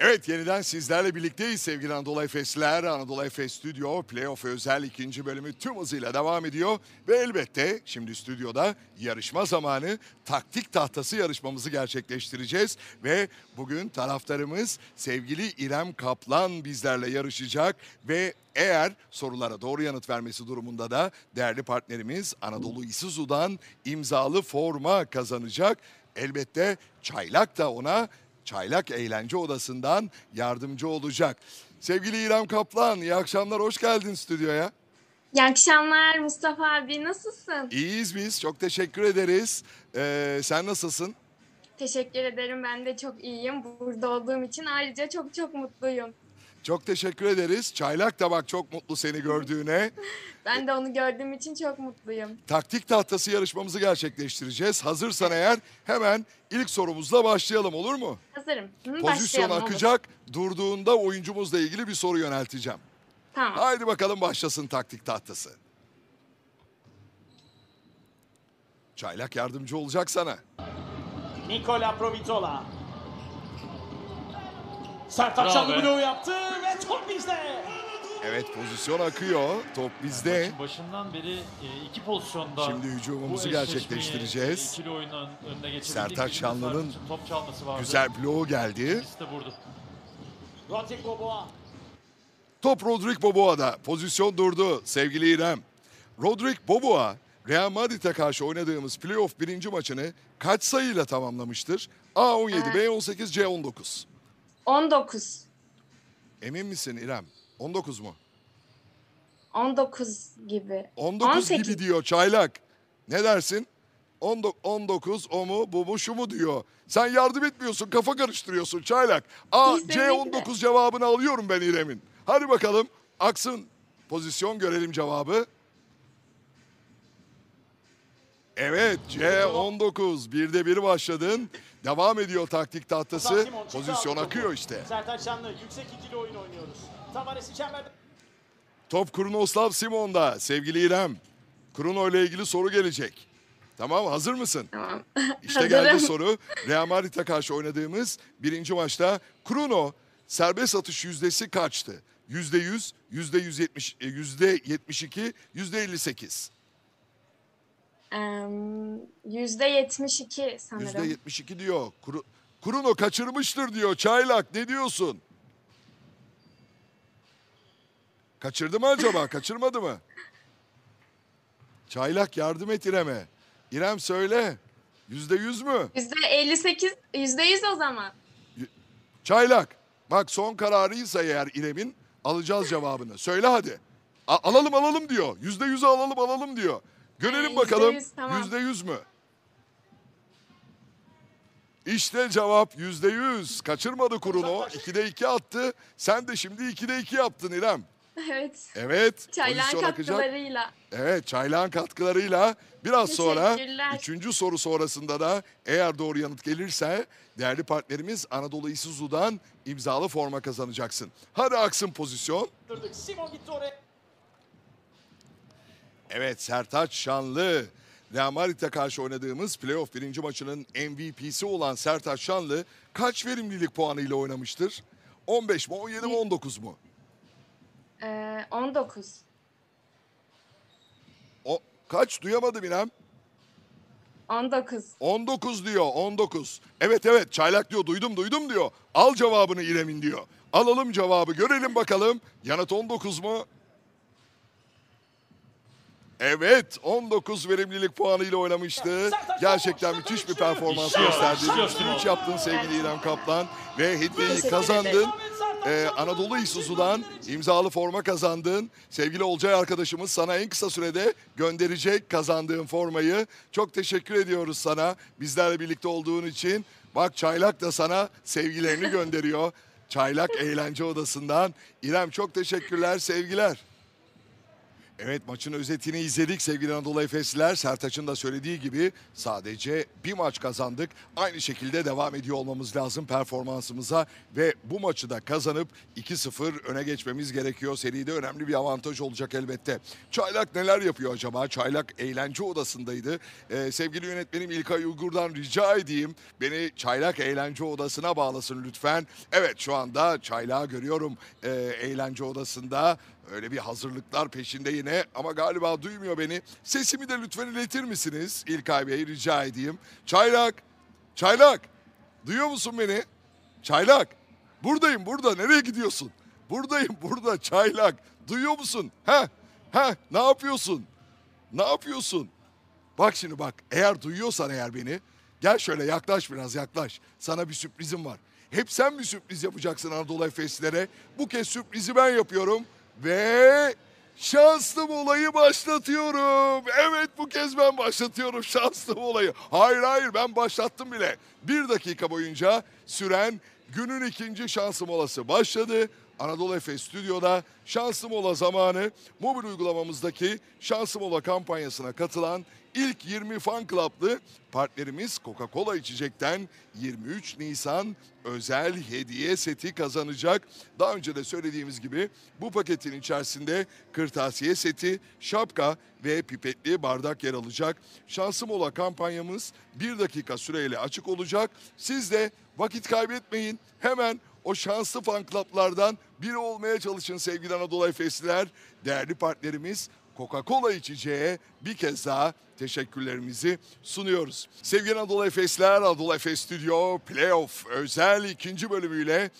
Evet yeniden sizlerle birlikteyiz sevgili Anadolu Efesler. Anadolu Efes Stüdyo Playoff özel ikinci bölümü tüm hızıyla devam ediyor. Ve elbette şimdi stüdyoda yarışma zamanı taktik tahtası yarışmamızı gerçekleştireceğiz. Ve bugün taraftarımız sevgili İrem Kaplan bizlerle yarışacak. Ve eğer sorulara doğru yanıt vermesi durumunda da değerli partnerimiz Anadolu Isuzu'dan imzalı forma kazanacak. Elbette çaylak da ona Çaylak Eğlence Odası'ndan yardımcı olacak. Sevgili İrem Kaplan, iyi akşamlar, hoş geldin stüdyoya. İyi akşamlar Mustafa abi nasılsın? İyiyiz biz, çok teşekkür ederiz. Ee, sen nasılsın? Teşekkür ederim ben de çok iyiyim. Burada olduğum için ayrıca çok çok mutluyum. Çok teşekkür ederiz. Çaylak da bak çok mutlu seni gördüğüne. Ben de onu gördüğüm için çok mutluyum. Taktik tahtası yarışmamızı gerçekleştireceğiz. Hazırsan eğer hemen ilk sorumuzla başlayalım olur mu? Hazırım. Hı, Pozisyon başlayalım, olur. akacak. Durduğunda oyuncumuzla ilgili bir soru yönelteceğim. Tamam. Haydi bakalım başlasın taktik tahtası. Çaylak yardımcı olacak sana. Nikola Provitola. Sert akşamlı bloğu yaptı ve top bizde. Evet pozisyon akıyor. Top bizde. Maçın başından beri e, iki pozisyonda Şimdi hücumumuzu gerçekleştireceğiz. ikili oyunun önüne geçebildik. Sertaç Şanlı'nın top çalması vardı. Güzel bloğu geldi. Rodrik Boboa. Top Rodrik Boboa'da. Pozisyon durdu sevgili İrem. Rodrik Boboa Real Madrid'e karşı oynadığımız playoff birinci maçını kaç sayıyla tamamlamıştır? A17, B18, C19. 19. Emin misin İrem? 19 mu? 19 gibi. 19 18. gibi diyor Çaylak. Ne dersin? 19, 19 o mu bu mu şu mu diyor. Sen yardım etmiyorsun kafa karıştırıyorsun Çaylak. A Kesinlikle. C19 cevabını alıyorum ben İrem'in. Hadi bakalım aksın pozisyon görelim cevabı. Evet C19 birde bir başladın. Devam ediyor taktik tahtası. Pozisyon akıyor işte. Sertaç Şanlı yüksek ikili oyun oynuyoruz. Tavares içeride. Top Krunoslav Simon'da sevgili İrem. Kruno ile ilgili soru gelecek. Tamam hazır mısın? Tamam. İşte Hazırım. geldi soru. Real Madrid'e karşı oynadığımız birinci maçta Kruno serbest atış yüzdesi kaçtı? Yüzde yüz, yüzde yüz yetmiş, e, yüzde yetmiş iki, yüzde elli sekiz. Yüzde 72 sanırım. Yetmiş iki diyor. Kru, Kruno kaçırmıştır diyor. Çaylak ne diyorsun? Kaçırdı mı acaba? Kaçırmadı mı? Çaylak yardım et İrem'e. İrem söyle. Yüzde yüz mü? Yüzde 58, yüzde 100 o zaman. Çaylak. Bak son kararıysa eğer İrem'in alacağız cevabını. Söyle hadi. A- alalım alalım diyor. Yüzde yüzü alalım alalım diyor. Görelim bakalım. yüz, tamam. Yüzde yüz mü? İşte cevap yüzde yüz. Kaçırmadı Kuruno. İkide iki attı. Sen de şimdi ikide iki yaptın İrem. Evet. Evet. Çaylağın akacak. katkılarıyla. Evet çaylağın katkılarıyla biraz sonra üçüncü soru sonrasında da eğer doğru yanıt gelirse değerli partnerimiz Anadolu Isuzu'dan imzalı forma kazanacaksın. Hadi aksın pozisyon. Simon gitti oraya. Evet Sertaç Şanlı. Real karşı oynadığımız playoff birinci maçının MVP'si olan Sertaç Şanlı kaç verimlilik puanıyla oynamıştır? 15 mi 17 mi 19 mu? Ee, 19. O, kaç duyamadım İrem. 19. 19 diyor 19. Evet evet çaylak diyor duydum duydum diyor. Al cevabını İrem'in diyor. Alalım cevabı görelim bakalım. Yanıt 19 mu? Evet 19 verimlilik puanıyla oynamıştı. Gerçekten müthiş bir performans gösterdi. işliyor 3 yaptın sevgili İrem Kaplan ve hediyeyi kazandın. Ee, Anadolu Isuzu'dan imzalı forma kazandın. Sevgili Olcay arkadaşımız sana en kısa sürede gönderecek kazandığın formayı. Çok teşekkür ediyoruz sana bizlerle birlikte olduğun için. Bak Çaylak da sana sevgilerini gönderiyor. Çaylak Eğlence Odası'ndan. İrem çok teşekkürler, sevgiler. Evet maçın özetini izledik sevgili Anadolu Efesliler. Sertaç'ın da söylediği gibi sadece bir maç kazandık. Aynı şekilde devam ediyor olmamız lazım performansımıza. Ve bu maçı da kazanıp 2-0 öne geçmemiz gerekiyor. Seride önemli bir avantaj olacak elbette. Çaylak neler yapıyor acaba? Çaylak eğlence odasındaydı. Ee, sevgili yönetmenim İlkay Uygur'dan rica edeyim. Beni Çaylak eğlence odasına bağlasın lütfen. Evet şu anda Çaylak'ı görüyorum ee, eğlence odasında. Öyle bir hazırlıklar peşinde yine ama galiba duymuyor beni. Sesimi de lütfen iletir misiniz İlkay Bey rica edeyim. Çaylak, Çaylak duyuyor musun beni? Çaylak buradayım burada nereye gidiyorsun? Buradayım burada Çaylak duyuyor musun? Ha ha ne yapıyorsun? Ne yapıyorsun? Bak şimdi bak eğer duyuyorsan eğer beni gel şöyle yaklaş biraz yaklaş. Sana bir sürprizim var. Hep sen bir sürpriz yapacaksın Anadolu Efeslilere. Bu kez sürprizi ben yapıyorum ve şanslı olayı başlatıyorum. Evet bu kez ben başlatıyorum şanslı olayı. Hayır hayır ben başlattım bile. Bir dakika boyunca süren günün ikinci şansı molası başladı. Anadolu Efes Stüdyo'da Şanslı Mola zamanı mobil uygulamamızdaki Şanslı Mola kampanyasına katılan ilk 20 fan club'lı partnerimiz Coca-Cola içecekten 23 Nisan özel hediye seti kazanacak. Daha önce de söylediğimiz gibi bu paketin içerisinde kırtasiye seti, şapka ve pipetli bardak yer alacak. Şanslı Mola kampanyamız bir dakika süreyle açık olacak. Siz de vakit kaybetmeyin. Hemen o şanslı fan club'lardan biri olmaya çalışın sevgili Anadolu Efesliler. Değerli partnerimiz Coca-Cola içeceğe bir kez daha teşekkürlerimizi sunuyoruz. Sevgili Anadolu Efesler, Anadolu Efes Stüdyo Playoff özel ikinci bölümüyle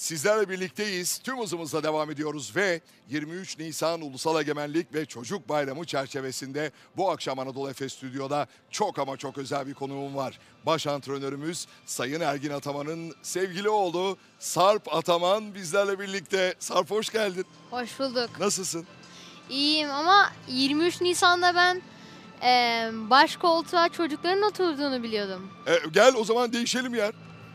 sizlerle birlikteyiz. Tüm hızımızla devam ediyoruz ve 23 Nisan Ulusal Egemenlik ve Çocuk Bayramı çerçevesinde bu akşam Anadolu Efes Stüdyo'da çok ama çok özel bir konuğum var. Baş antrenörümüz Sayın Ergin Ataman'ın sevgili oğlu Sarp Ataman bizlerle birlikte. Sarp hoş geldin. Hoş bulduk. Nasılsın? İyiyim ama 23 Nisan'da ben eee baş koltuğa çocukların oturduğunu biliyordum. E, gel o zaman değişelim yer.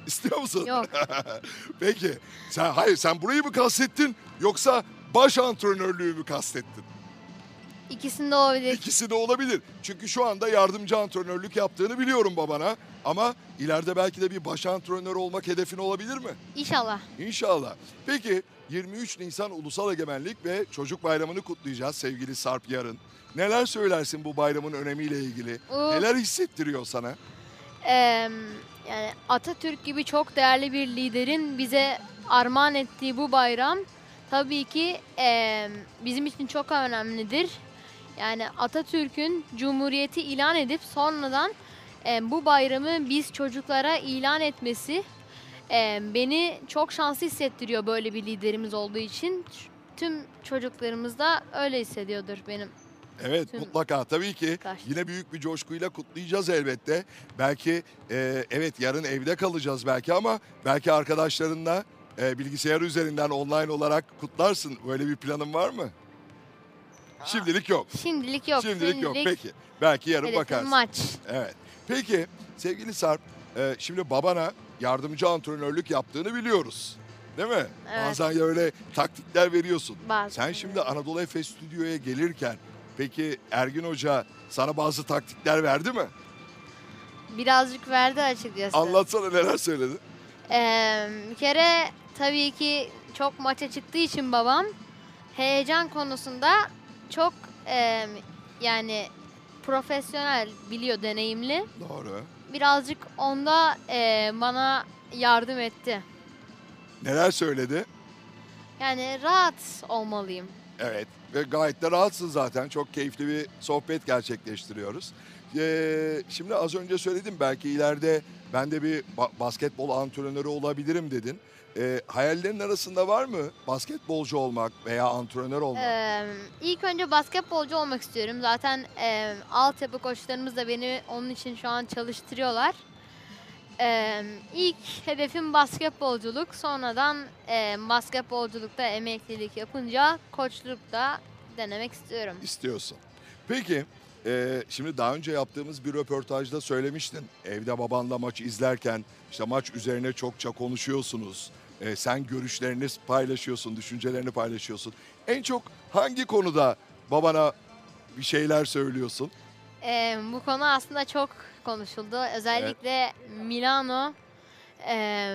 İstiyor musun? Yok. Peki. Sen hayır sen burayı mı kastettin yoksa baş antrenörlüğü mü kastettin? İkisinde olabilir. İkisi de olabilir. Çünkü şu anda yardımcı antrenörlük yaptığını biliyorum babana. Ama ileride belki de bir baş antrenör olmak hedefin olabilir mi? İnşallah. İnşallah. Peki 23 Nisan Ulusal Egemenlik ve Çocuk Bayramı'nı kutlayacağız sevgili Sarp yarın. Neler söylersin bu bayramın önemiyle ilgili? O- Neler hissettiriyor sana? Eee, yani Atatürk gibi çok değerli bir liderin bize armağan ettiği bu bayram tabii ki eee, bizim için çok önemlidir. Yani Atatürk'ün Cumhuriyeti ilan edip sonradan eee, bu bayramı biz çocuklara ilan etmesi eee, beni çok şanslı hissettiriyor böyle bir liderimiz olduğu için. Tüm çocuklarımız da öyle hissediyordur benim. Evet Tüm- mutlaka tabii ki Karşı- yine büyük bir coşkuyla kutlayacağız elbette. Belki e, evet yarın evde kalacağız belki ama belki arkadaşlarınla e, bilgisayar üzerinden online olarak kutlarsın. Böyle bir planın var mı? Şimdilik yok. Şimdilik yok. Şimdilik yok. Şimdilik Peki. Belki yarın hedefim bakarsın. maç. Evet. Peki sevgili Sarp, e, şimdi babana yardımcı antrenörlük yaptığını biliyoruz. Değil mi? Evet. Bazen ya öyle taktikler veriyorsun. Bazen, Sen şimdi Anadolu Efes stüdyoya gelirken peki Ergin Hoca sana bazı taktikler verdi mi? Birazcık verdi açıkçası. Anlatsana neler söyledi. Ee, bir kere tabii ki çok maça çıktığı için babam heyecan konusunda çok e, yani profesyonel biliyor deneyimli. Doğru. Birazcık onda e, bana yardım etti. Neler söyledi? Yani rahat olmalıyım. Evet ve gayet de rahatsın zaten. Çok keyifli bir sohbet gerçekleştiriyoruz. Ee, şimdi az önce söyledim belki ileride ben de bir ba- basketbol antrenörü olabilirim dedin. Ee, hayallerin arasında var mı basketbolcu olmak veya antrenör olmak? Ee, ilk önce basketbolcu olmak istiyorum. Zaten e, altyapı koçlarımız da beni onun için şu an çalıştırıyorlar. Ee, ilk hedefim basketbolculuk. Sonradan e, basketbolculukta emeklilik yapınca koçlukta denemek istiyorum. istiyorsun. Peki e, şimdi daha önce yaptığımız bir röportajda söylemiştin. Evde babanla maç izlerken işte maç üzerine çokça konuşuyorsunuz. E, sen görüşlerini paylaşıyorsun, düşüncelerini paylaşıyorsun. En çok hangi konuda babana bir şeyler söylüyorsun. Ee, bu konu aslında çok konuşuldu. Özellikle Milano e,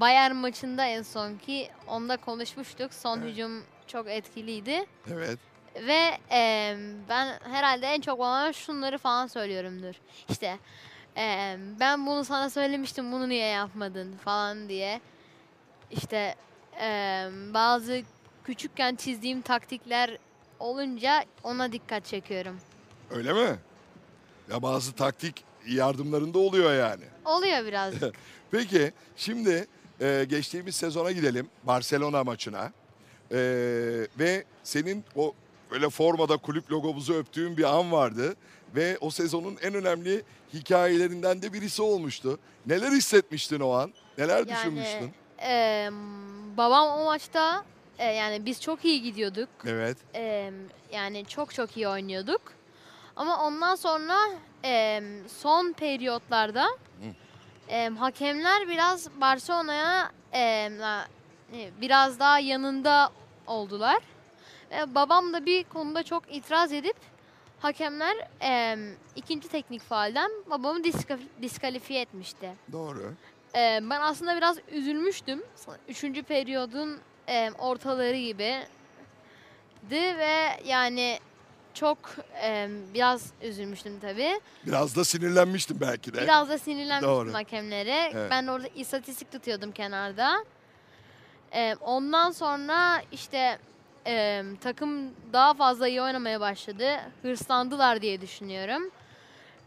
Bayern maçında en son ki onda konuşmuştuk. Son Evet. hücum çok etkiliydi. Evet. Ve e, ben herhalde en çok bana şunları falan söylüyorumdur. İşte e, ben bunu sana söylemiştim bunu niye yapmadın falan diye. İşte e, bazı küçükken çizdiğim taktikler olunca ona dikkat çekiyorum. Öyle mi? Ya bazı taktik yardımlarında oluyor yani. Oluyor birazcık. Peki şimdi e, geçtiğimiz sezona gidelim Barcelona maçına. E, ve senin o böyle formada kulüp logomuzu öptüğün bir an vardı. Ve o sezonun en önemli hikayelerinden de birisi olmuştu. Neler hissetmiştin o an? Neler düşünmüştün? E, babam o maçta e, yani biz çok iyi gidiyorduk. Evet. E, yani çok çok iyi oynuyorduk. Ama ondan sonra e, son periyotlarda e, hakemler biraz Barcelona'ya e, e, biraz daha yanında oldular. Ve babam da bir konuda çok itiraz edip hakemler e, ikinci teknik faalden babamı diska- diskalifiye etmişti. Doğru. Ee, ben aslında biraz üzülmüştüm. Üçüncü periyodun e, ortaları gibi. Ve yani çok e, biraz üzülmüştüm tabii. Biraz da sinirlenmiştim belki de. Biraz da sinirlenmiştim Doğru. hakemlere. Evet. Ben orada istatistik tutuyordum kenarda. Ee, ondan sonra işte e, takım daha fazla iyi oynamaya başladı. Hırslandılar diye düşünüyorum.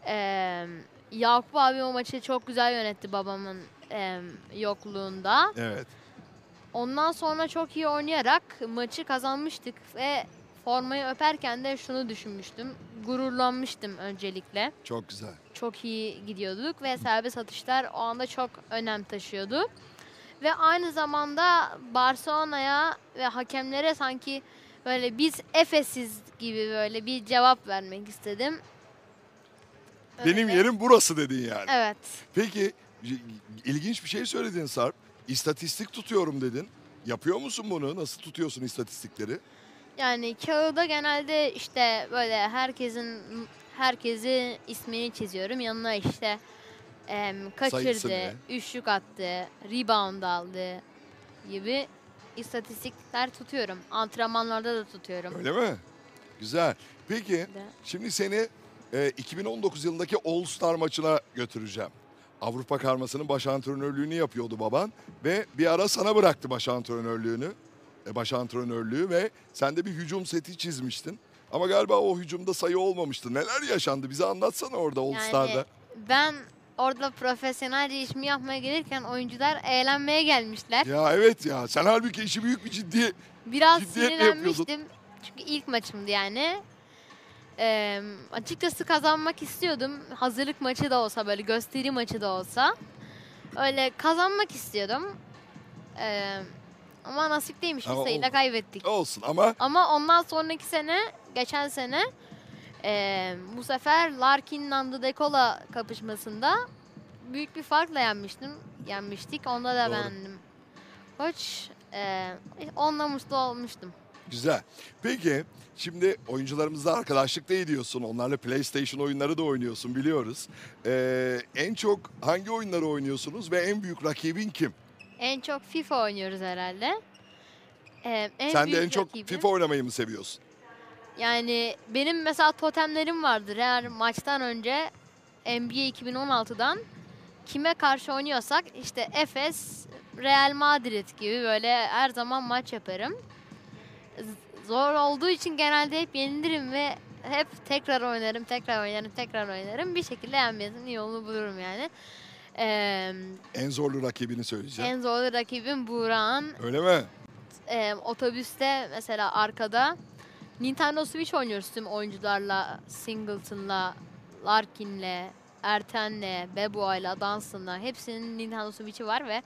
Ee, Yakup abi o maçı çok güzel yönetti babamın e, yokluğunda. Evet. Ondan sonra çok iyi oynayarak maçı kazanmıştık ve formayı öperken de şunu düşünmüştüm. Gururlanmıştım öncelikle Çok güzel. çok iyi gidiyorduk ve serbest atışlar o anda çok önem taşıyordu. Ve aynı zamanda Barcelona'ya ve hakemlere sanki böyle biz Efesiz gibi böyle bir cevap vermek istedim. Benim Öyle. yerim burası dedin yani. Evet. Peki ilginç bir şey söyledin Sarp. İstatistik tutuyorum dedin. Yapıyor musun bunu? Nasıl tutuyorsun istatistikleri? Yani kağıda genelde işte böyle herkesin herkesi ismini çiziyorum. Yanına işte em, kaçırdı, Sayısını. üçlük attı, rebound aldı gibi istatistikler tutuyorum. Antrenmanlarda da tutuyorum. Öyle mi? Güzel. Peki De. şimdi seni e, 2019 yılındaki All Star maçına götüreceğim. Avrupa karmasının baş antrenörlüğünü yapıyordu baban ve bir ara sana bıraktı baş antrenörlüğünü. e, Baş antrenörlüğü ve sen de bir hücum seti çizmiştin. Ama galiba o hücumda sayı olmamıştı. Neler yaşandı? Bize anlatsana orada All Yani Star'da. ben orada profesyonelce işimi yapmaya gelirken oyuncular eğlenmeye gelmişler. Ya evet ya sen halbuki işi büyük bir ciddi Biraz Ciddiyetle sinirlenmiştim. Çünkü ilk maçımdı yani. Ee, açıkçası kazanmak istiyordum. Hazırlık maçı da olsa böyle gösteri maçı da olsa. Öyle kazanmak istiyordum. Ee, ama nasip değilmiş. Bir Ama sayıyla kaybettik. olsun ama Ama ondan sonraki sene, geçen sene ee, bu sefer Larkin Nando De Cola kapışmasında büyük bir farkla yenmiştim. Yenmiştik. Onda da Doğru. bendim. Koç ee, onunla mutlu olmuştum. Güzel. Peki şimdi oyuncularımızla arkadaşlık da ediyorsun. Onlarla PlayStation oyunları da oynuyorsun biliyoruz. Ee, en çok hangi oyunları oynuyorsunuz ve en büyük rakibin kim? En çok FIFA oynuyoruz herhalde. Ee, en Sen de büyük en çok rakibim- FIFA oynamayı mı seviyorsun? Yani benim mesela totemlerim vardır. Her maçtan önce NBA 2016'dan kime karşı oynuyorsak işte Efes, Real Madrid gibi böyle her zaman maç yaparım. Zor olduğu için genelde hep yenilirim ve hep tekrar oynarım, tekrar oynarım, tekrar oynarım. Bir şekilde yenmesinin yolunu bulurum yani. Ee, En zorlu rakibini söyleyeceğim. en zorlu rakibim Buğra'nın Öyle mi? e, otobüste mesela arkada Nintendo Switch oynuyoruz tüm oyuncularla, Singleton'la, Larkin'le, Erten'le, Beboa'yla, Dunstan'la hepsinin Nintendo Switch'i var ve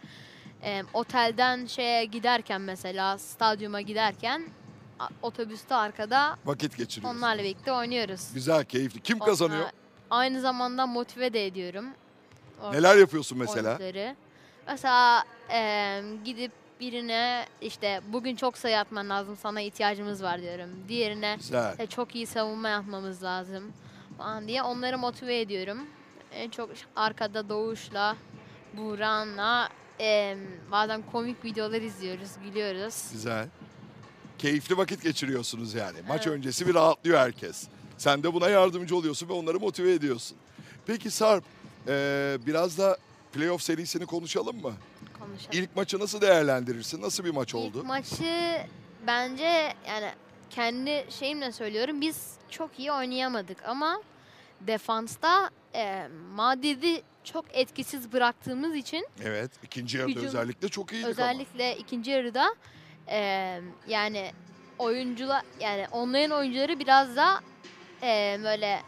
e, otelden şeye giderken mesela stadyuma giderken otobüste arkada Vakit geçiriyorsun. onlarla birlikte oynuyoruz. Güzel, keyifli. Kim kazanıyor? Onlar- Aynı zamanda motive de ediyorum. Orada Neler yapıyorsun mesela? oyuncuları. Mesela e, gidip birine işte bugün çok sayı atman lazım sana ihtiyacımız var diyorum. Diğerine Güzel. işte çok iyi savunma yapmamız lazım falan diye onları motive ediyorum. En çok arkada Doğuş'la, Buğra'nla em, bazen komik videolar izliyoruz, gülüyoruz. Güzel. Keyifli vakit geçiriyorsunuz yani. Maç Evet. öncesi bir rahatlıyor herkes. Sen de buna yardımcı oluyorsun ve onları motive ediyorsun. Peki Sarp, eee, biraz da playoff serisini konuşalım mı? Konuşalım. İlk maçı nasıl değerlendirirsin? Nasıl bir maç oldu? İlk maçı bence yani kendi şeyimle söylüyorum biz çok iyi oynayamadık ama defansta e, Madrid'i çok etkisiz bıraktığımız için Evet, ikinci yarıda Hücum- özellikle çok iyiydik özellikle ikinci yarıda e, yani oyuncular yani onların oyuncuları biraz da e, böyle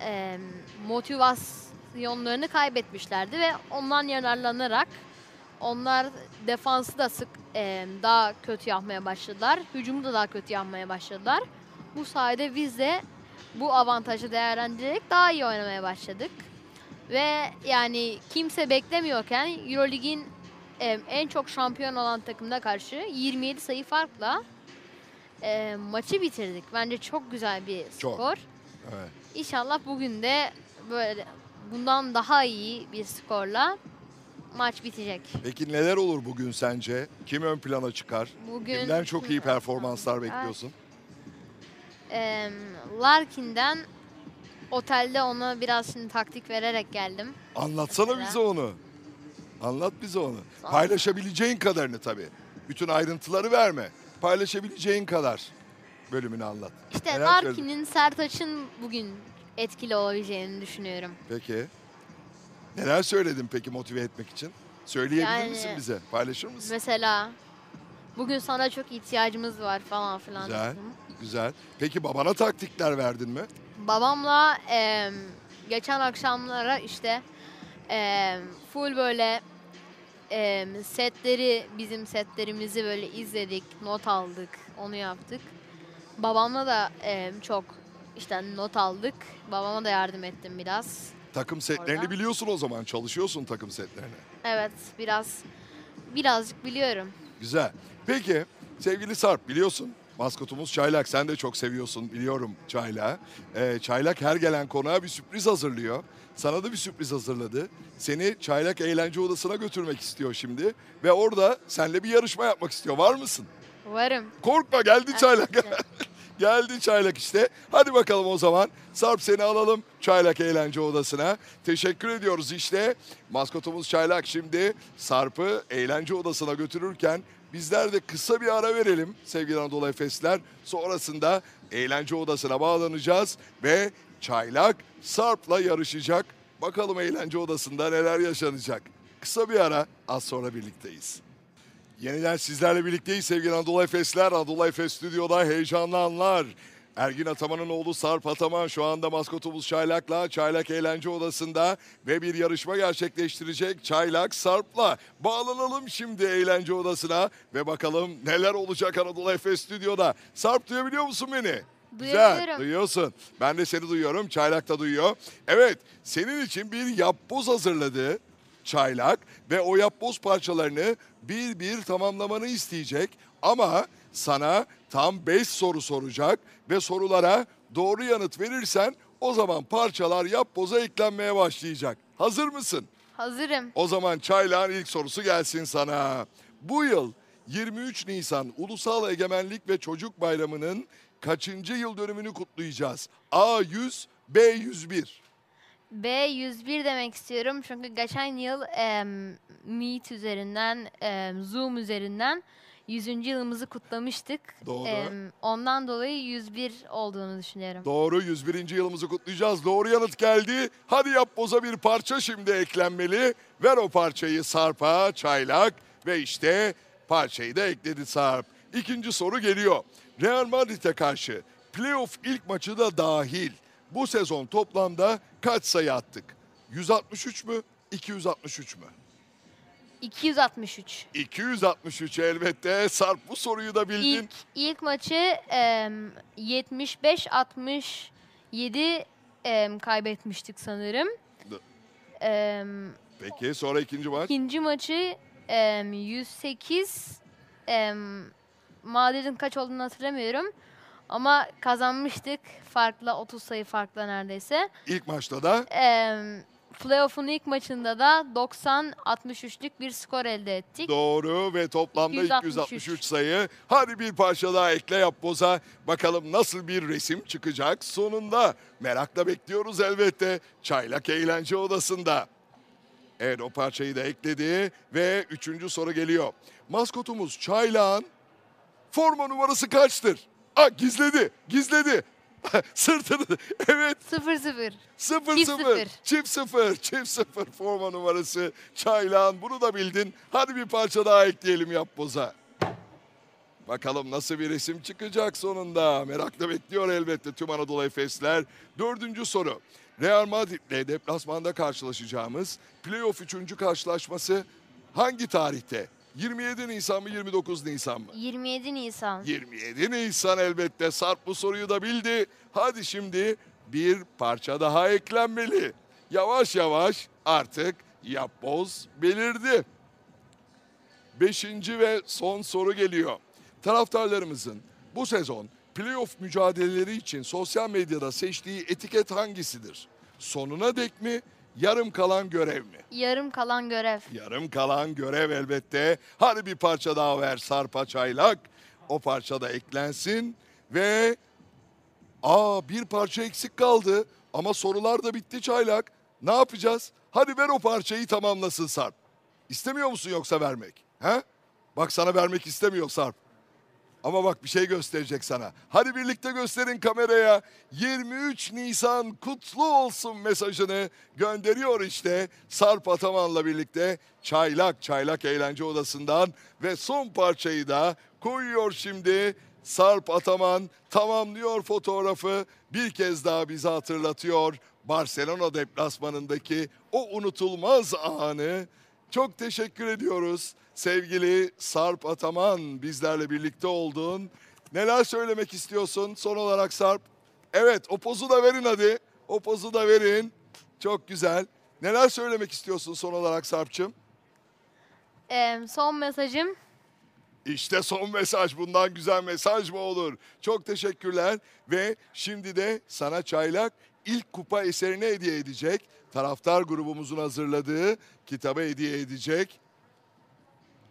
e, motivasyonlarını kaybetmişlerdi ve ondan yararlanarak onlar defansı da sık e, daha kötü yapmaya başladılar. Hücumu da daha kötü yapmaya başladılar. Bu sayede biz de bu avantajı değerlendirerek daha iyi oynamaya başladık. Ve yani kimse beklemiyorken Eurolig'in e, en çok şampiyon olan takımda karşı 27 sayı farkla e, maçı bitirdik. Bence çok güzel bir Çok. skor. Evet. İnşallah bugün de böyle bundan daha iyi bir skorla maç bitecek. Peki neler olur bugün sence? Kim ön plana çıkar? Bugün Kimden çok iyi performanslar bekliyorsun? Em, Larkin'den otelde ona biraz şimdi taktik vererek geldim. Anlatsana Mesela. bize onu. Anlat bize onu. Paylaşabileceğin kadarını tabii. Bütün ayrıntıları verme. Paylaşabileceğin kadar bölümünü anlat. İşte Neler Larkin'in Sertaç'ın bugün etkili olabileceğini düşünüyorum. Peki. Neler söyledin peki motive etmek için? Söyleyebilir Yani- misin bize? Paylaşır mısın? Mesela bugün sana çok ihtiyacımız var falan filan. Güzel. dedim. Güzel. Peki babana taktikler verdin mi? Babamla em, geçen akşamlara işte em, full böyle em, setleri bizim setlerimizi böyle izledik, not aldık, onu yaptık. Babamla da em, çok işte not aldık. Babama da yardım ettim biraz. Takım setlerini Orada. biliyorsun o zaman. Çalışıyorsun takım setlerini. Evet, biraz birazcık biliyorum. Güzel. Peki sevgili Sarp biliyorsun maskotumuz Çaylak. Sen de çok seviyorsun biliyorum Çaylak'ı. Ee, Çaylak her gelen konağa bir sürpriz hazırlıyor. Sana da bir sürpriz hazırladı. Seni Çaylak Eğlence Odası'na götürmek istiyor şimdi. Ve orada seninle bir yarışma yapmak istiyor. Var mısın? Varım. Korkma geldi Çaylak. Evet. Geldi Çaylak işte. Hadi bakalım o zaman. Sarp seni alalım Çaylak Eğlence Odası'na. Teşekkür ediyoruz işte. Maskotumuz Çaylak şimdi Sarp'ı Eğlence Odası'na götürürken bizler de kısa bir ara verelim sevgili Anadolu Efesler. Sonrasında Eğlence Odası'na bağlanacağız ve Çaylak Sarp'la yarışacak. Bakalım Eğlence Odası'nda neler yaşanacak. Kısa bir ara az sonra birlikteyiz. Yeniden sizlerle birlikteyiz sevgili Anadolu Efesler. Anadolu Efes Stüdyo'da heyecanlı anlar. Ergin Ataman'ın oğlu Sarp Ataman şu anda maskotumuz Çaylak'la Çaylak Eğlence Odası'nda ve bir yarışma gerçekleştirecek Çaylak Sarp'la. Bağlanalım şimdi Eğlence Odası'na ve bakalım neler olacak Anadolu Efes Stüdyo'da. Sarp duyabiliyor musun beni? Güzel, duyuyorsun. Ben de seni duyuyorum, Çaylak da duyuyor. Evet, senin için bir yapboz hazırladı Çaylak ve o yapboz parçalarını bir bir tamamlamanı isteyecek. Ama sana tam 5 soru soracak ve sorulara doğru yanıt verirsen o zaman parçalar yapboza eklenmeye başlayacak. Hazır mısın? Hazırım. O zaman Çaylak'ın ilk sorusu gelsin sana. Bu yıl 23 Nisan Ulusal Egemenlik ve Çocuk Bayramı'nın kaçıncı yıl dönümünü kutlayacağız? A100, B101. B101 demek istiyorum çünkü geçen yıl em, Meet üzerinden, em, Zoom üzerinden 100. yılımızı kutlamıştık. Doğru. Em, ondan dolayı 101 olduğunu düşünüyorum. Doğru 101. yılımızı kutlayacağız. Doğru yanıt geldi. Hadi yap boza bir parça şimdi eklenmeli. Ver o parçayı Sarp'a, Çaylak ve işte parçayı da ekledi Sarp. İkinci soru geliyor. Real Madrid'e karşı playoff ilk maçı da dahil. Bu sezon toplamda kaç sayı attık? 163 mü? 263 mü? 263. 263 elbette. Sarp bu soruyu da bildin. İlk, ilk maçı em, 75-67 em, kaybetmiştik sanırım. Em, Peki sonra ikinci maç. ikinci maçı em, 108 em, Madrid'in kaç olduğunu hatırlamıyorum. Ama kazanmıştık farkla 30 sayı farkla neredeyse. İlk maçta da Em, Playoff'un ilk maçında da 90-63'lük bir skor elde ettik. doğru ve toplamda 263. 263 sayı. Hadi bir parça daha ekle yap boza. Bakalım nasıl bir resim çıkacak sonunda. Merakla bekliyoruz elbette. Çaylak Eğlence Odası'nda. Evet o parçayı da ekledi ve üçüncü soru geliyor. Maskotumuz Çaylak'ın forma numarası kaçtır? Ah gizledi, gizledi. Sırtını, evet 0-0. Sıfır Çift sıfır. sıfır. Çift sıfır. Çift sıfır forma numarası. Çaylağın bunu da bildin. Hadi bir parça daha ekleyelim yap boza. Bakalım nasıl bir resim çıkacak sonunda. Merakla bekliyor elbette tüm Anadolu Efesler. Dördüncü soru. Real Madrid'le deplasmanda karşılaşacağımız playoff üçüncü karşılaşması hangi tarihte? 27 Nisan mı 29 Nisan mı? 27 Nisan. 27 Nisan elbette. Sarp bu soruyu da bildi. Hadi şimdi bir parça daha eklenmeli. Yavaş yavaş artık yapboz belirdi. Beşinci ve son soru geliyor. Taraftarlarımızın bu sezon playoff mücadeleleri için sosyal medyada seçtiği etiket hangisidir? Sonuna dek mi, yarım kalan görev mi? Yarım kalan görev. Yarım kalan görev elbette. Hadi bir parça daha ver Sarpa Çaylak. O parça da eklensin ve aa bir parça eksik kaldı ama sorular da bitti Çaylak. Ne yapacağız? Hadi ver o parçayı tamamlasın Sarp. İstemiyor musun yoksa vermek? He? Bak sana vermek istemiyor Sarp. Ama bak bir şey gösterecek sana. Hadi birlikte gösterin kameraya. 23 Nisan kutlu olsun mesajını gönderiyor işte. Sarp Ataman'la birlikte Çaylak Çaylak Eğlence Odası'ndan ve son parçayı da koyuyor şimdi. Sarp Ataman tamamlıyor fotoğrafı. Bir kez daha bize hatırlatıyor. Barcelona deplasmanındaki o unutulmaz anı. Çok teşekkür ediyoruz. Sevgili Sarp Ataman bizlerle birlikte oldun. Neler söylemek istiyorsun son olarak Sarp? Evet o pozu da verin hadi. O pozu da verin. Çok güzel. Neler söylemek istiyorsun son olarak Sarp'cığım? Em, son mesajım İşte son mesaj. Bundan güzel mesaj mı olur? Çok teşekkürler. Ve şimdi de sana çaylak ilk kupa eserini hediye edecek. Taraftar grubumuzun hazırladığı kitabı hediye edecek.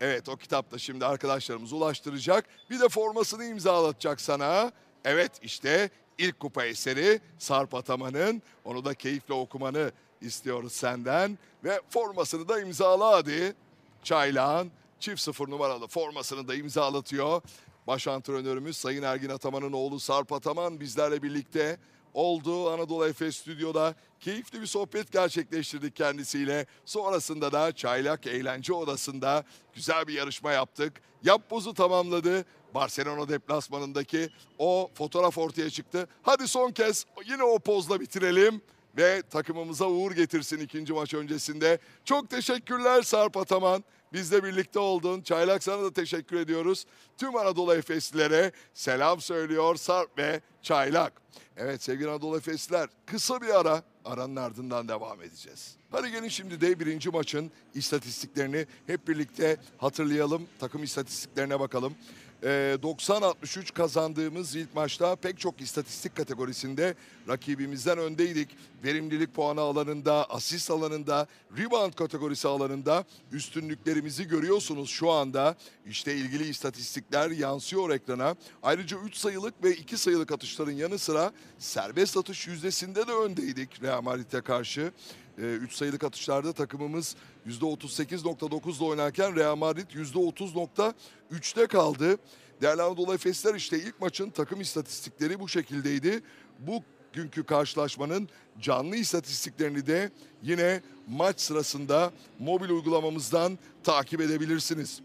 Evet o kitap da şimdi arkadaşlarımız ulaştıracak. Bir de formasını imzalatacak sana. Evet işte ilk kupa eseri Sarp Ataman'ın. Onu da keyifle okumanı istiyoruz senden. Ve formasını da imzala hadi. Çaylağın çift sıfır numaralı formasını da imzalatıyor. Baş antrenörümüz Sayın Ergin Ataman'ın oğlu Sarp Ataman bizlerle birlikte oldu. Anadolu Efes Stüdyo'da keyifli bir sohbet gerçekleştirdik kendisiyle. Sonrasında da Çaylak Eğlence Odası'nda güzel bir yarışma yaptık. Yapbozu tamamladı. Barcelona deplasmanındaki o fotoğraf ortaya çıktı. Hadi son kez yine o pozla bitirelim ve takımımıza uğur getirsin ikinci maç öncesinde. Çok teşekkürler Sarp Ataman. Bizle birlikte oldun. Çaylak sana da teşekkür ediyoruz. Tüm Anadolu Efeslilere selam söylüyor Sarp ve Çaylak. Evet sevgili Anadolu Efesliler kısa bir ara aranın ardından devam edeceğiz. Hadi gelin şimdi de birinci maçın istatistiklerini hep birlikte hatırlayalım. Takım istatistiklerine bakalım. Ee, 90-63 kazandığımız ilk maçta pek çok istatistik kategorisinde rakibimizden öndeydik. Verimlilik puanı alanında, asist alanında, rebound kategorisi alanında üstünlüklerimizi görüyorsunuz şu anda. İşte ilgili istatistikler yansıyor ekrana. Ayrıca 3 sayılık ve 2 sayılık atışların yanı sıra serbest atış yüzdesinde de öndeydik Real Madrid'e karşı. 3 sayılık atışlarda takımımız %38.9'da oynarken Real Madrid %30.3'te kaldı. Değerli Anadolu Efesler işte ilk maçın takım istatistikleri bu şekildeydi. Bu günkü karşılaşmanın canlı istatistiklerini de yine maç sırasında mobil uygulamamızdan takip edebilirsiniz.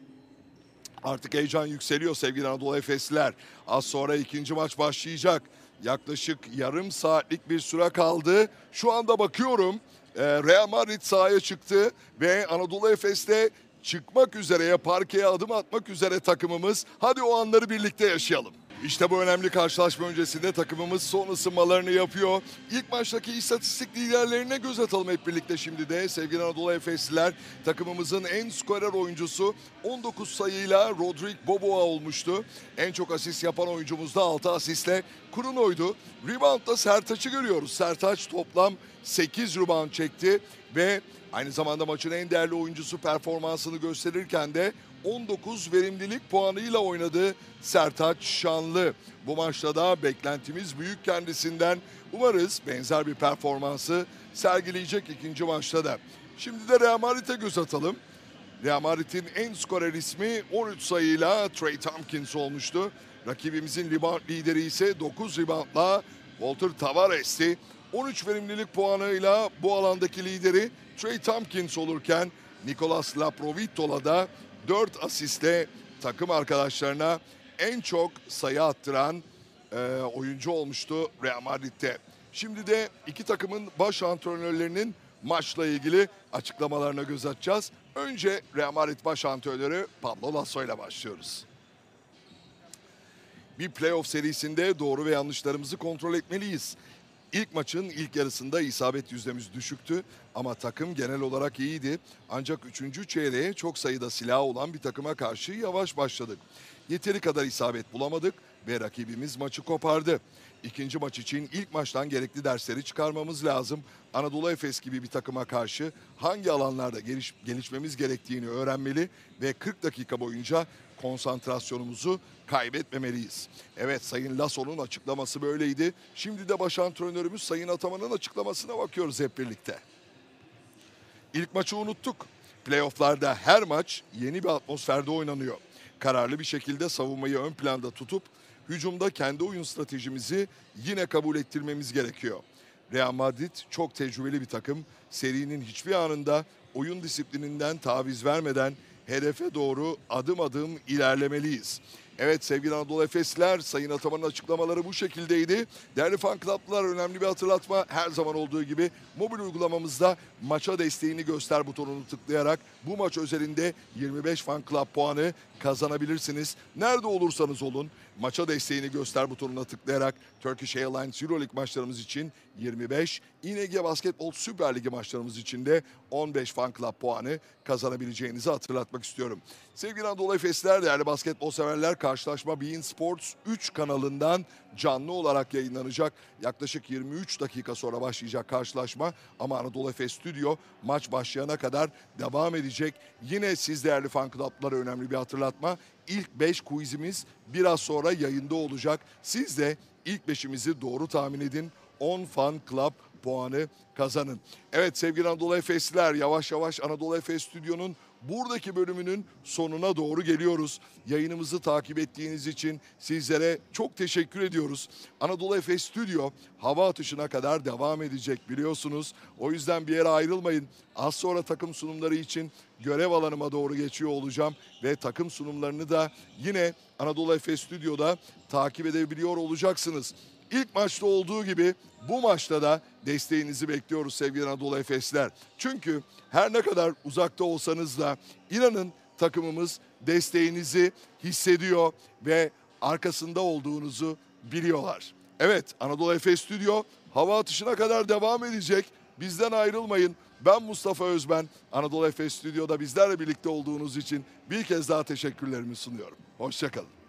Artık heyecan yükseliyor sevgili Anadolu Efesliler. Az sonra ikinci maç başlayacak. Yaklaşık yarım saatlik bir süre kaldı. Şu anda bakıyorum Real Madrid sahaya çıktı ve Anadolu Efes'te çıkmak üzere, parkeye adım atmak üzere takımımız. Hadi o anları birlikte yaşayalım. İşte bu önemli karşılaşma öncesinde takımımız son ısınmalarını yapıyor. İlk maçtaki istatistik liderlerine göz atalım hep birlikte şimdi de. Sevgili Anadolu Efesliler takımımızın en skorer oyuncusu 19 sayıyla Rodrik Boboa olmuştu. En çok asist yapan oyuncumuz da 6 asistle Kuruno'ydu. Rebound'da Sertaç'ı görüyoruz. Sertaç toplam 8 rebound çekti ve aynı zamanda maçın en değerli oyuncusu performansını gösterirken de 19 verimlilik puanıyla oynadı Sertaç Şanlı. Bu maçta da beklentimiz büyük kendisinden. Umarız benzer bir performansı sergileyecek ikinci maçta da. Şimdi de Real Madrid'e göz atalım. Real Madrid'in en skorer ismi 13 sayıyla Trey Tompkins olmuştu. Rakibimizin rebound lideri ise 9 reboundla Walter Tavares'ti. 13 verimlilik puanıyla bu alandaki lideri Trey Tompkins olurken Nicolas Laprovitola da 4 asistle takım arkadaşlarına en çok sayı attıran e, oyuncu olmuştu Real Madrid'de. Şimdi de iki takımın baş antrenörlerinin maçla ilgili açıklamalarına göz atacağız. Önce Real Madrid baş antrenörü Pablo Lasso ile başlıyoruz. Bir playoff serisinde doğru ve yanlışlarımızı kontrol etmeliyiz. İlk maçın ilk yarısında isabet yüzdemiz düşüktü ama takım genel olarak iyiydi. Ancak 3. çeyreğe çok sayıda silah olan bir takıma karşı yavaş başladık. Yeteri kadar isabet bulamadık ve rakibimiz maçı kopardı. İkinci maç için ilk maçtan gerekli dersleri çıkarmamız lazım. Anadolu Efes gibi bir takıma karşı hangi alanlarda geliş, gelişmemiz gerektiğini öğrenmeli ve 40 dakika boyunca konsantrasyonumuzu kaybetmemeliyiz. Evet Sayın Lasso'nun açıklaması böyleydi. Şimdi de baş antrenörümüz Sayın Ataman'ın açıklamasına bakıyoruz hep birlikte. İlk maçı unuttuk. Playoff'larda her maç yeni bir atmosferde oynanıyor. Kararlı bir şekilde savunmayı ön planda tutup hücumda kendi oyun stratejimizi yine kabul ettirmemiz gerekiyor. Real Madrid çok tecrübeli bir takım. Serinin hiçbir anında oyun disiplininden taviz vermeden hedefe doğru adım adım ilerlemeliyiz. Evet sevgili Anadolu Efesler, Sayın Ataman'ın açıklamaları bu şekildeydi. Değerli fan club'lar önemli bir hatırlatma. Her zaman olduğu gibi mobil uygulamamızda maça desteğini göster butonunu tıklayarak bu maç özelinde 25 fan club puanı kazanabilirsiniz. Nerede olursanız olun maça desteğini göster butonuna tıklayarak Turkish Airlines Euroleague maçlarımız için 25, İNG Basketbol Süper Ligi maçlarımız için de 15 fan club puanı kazanabileceğinizi hatırlatmak istiyorum. Sevgili Anadolu Efesler, değerli basketbol severler, karşılaşma Bein Sports 3 kanalından canlı olarak yayınlanacak. Yaklaşık 23 dakika sonra başlayacak karşılaşma ama Anadolu Efes Stüdyo maç başlayana kadar devam edecek. Yine siz değerli fan club'lara önemli bir hatırlatma. İlk 5 quizimiz biraz sonra yayında olacak. Siz de ilk 5'imizi doğru tahmin edin. 10 fan club puanı kazanın. Evet sevgili Anadolu Efesliler yavaş yavaş Anadolu Efes Stüdyo'nun buradaki bölümünün sonuna doğru geliyoruz. Yayınımızı takip ettiğiniz için sizlere çok teşekkür ediyoruz. Anadolu Efes Stüdyo hava atışına kadar devam edecek biliyorsunuz. O yüzden bir yere ayrılmayın. Az sonra takım sunumları için görev alanıma doğru geçiyor olacağım ve takım sunumlarını da yine Anadolu Efes Stüdyo'da takip edebiliyor olacaksınız. İlk maçta olduğu gibi bu maçta da desteğinizi bekliyoruz sevgili Anadolu Efesler. Çünkü her ne kadar uzakta olsanız da inanın takımımız desteğinizi hissediyor ve arkasında olduğunuzu biliyorlar. Evet Anadolu Efes Stüdyo hava atışına kadar devam edecek. Bizden ayrılmayın. Ben Mustafa Özben. Anadolu Efes Stüdyo'da bizlerle birlikte olduğunuz için bir kez daha teşekkürlerimi sunuyorum. Hoşçakalın.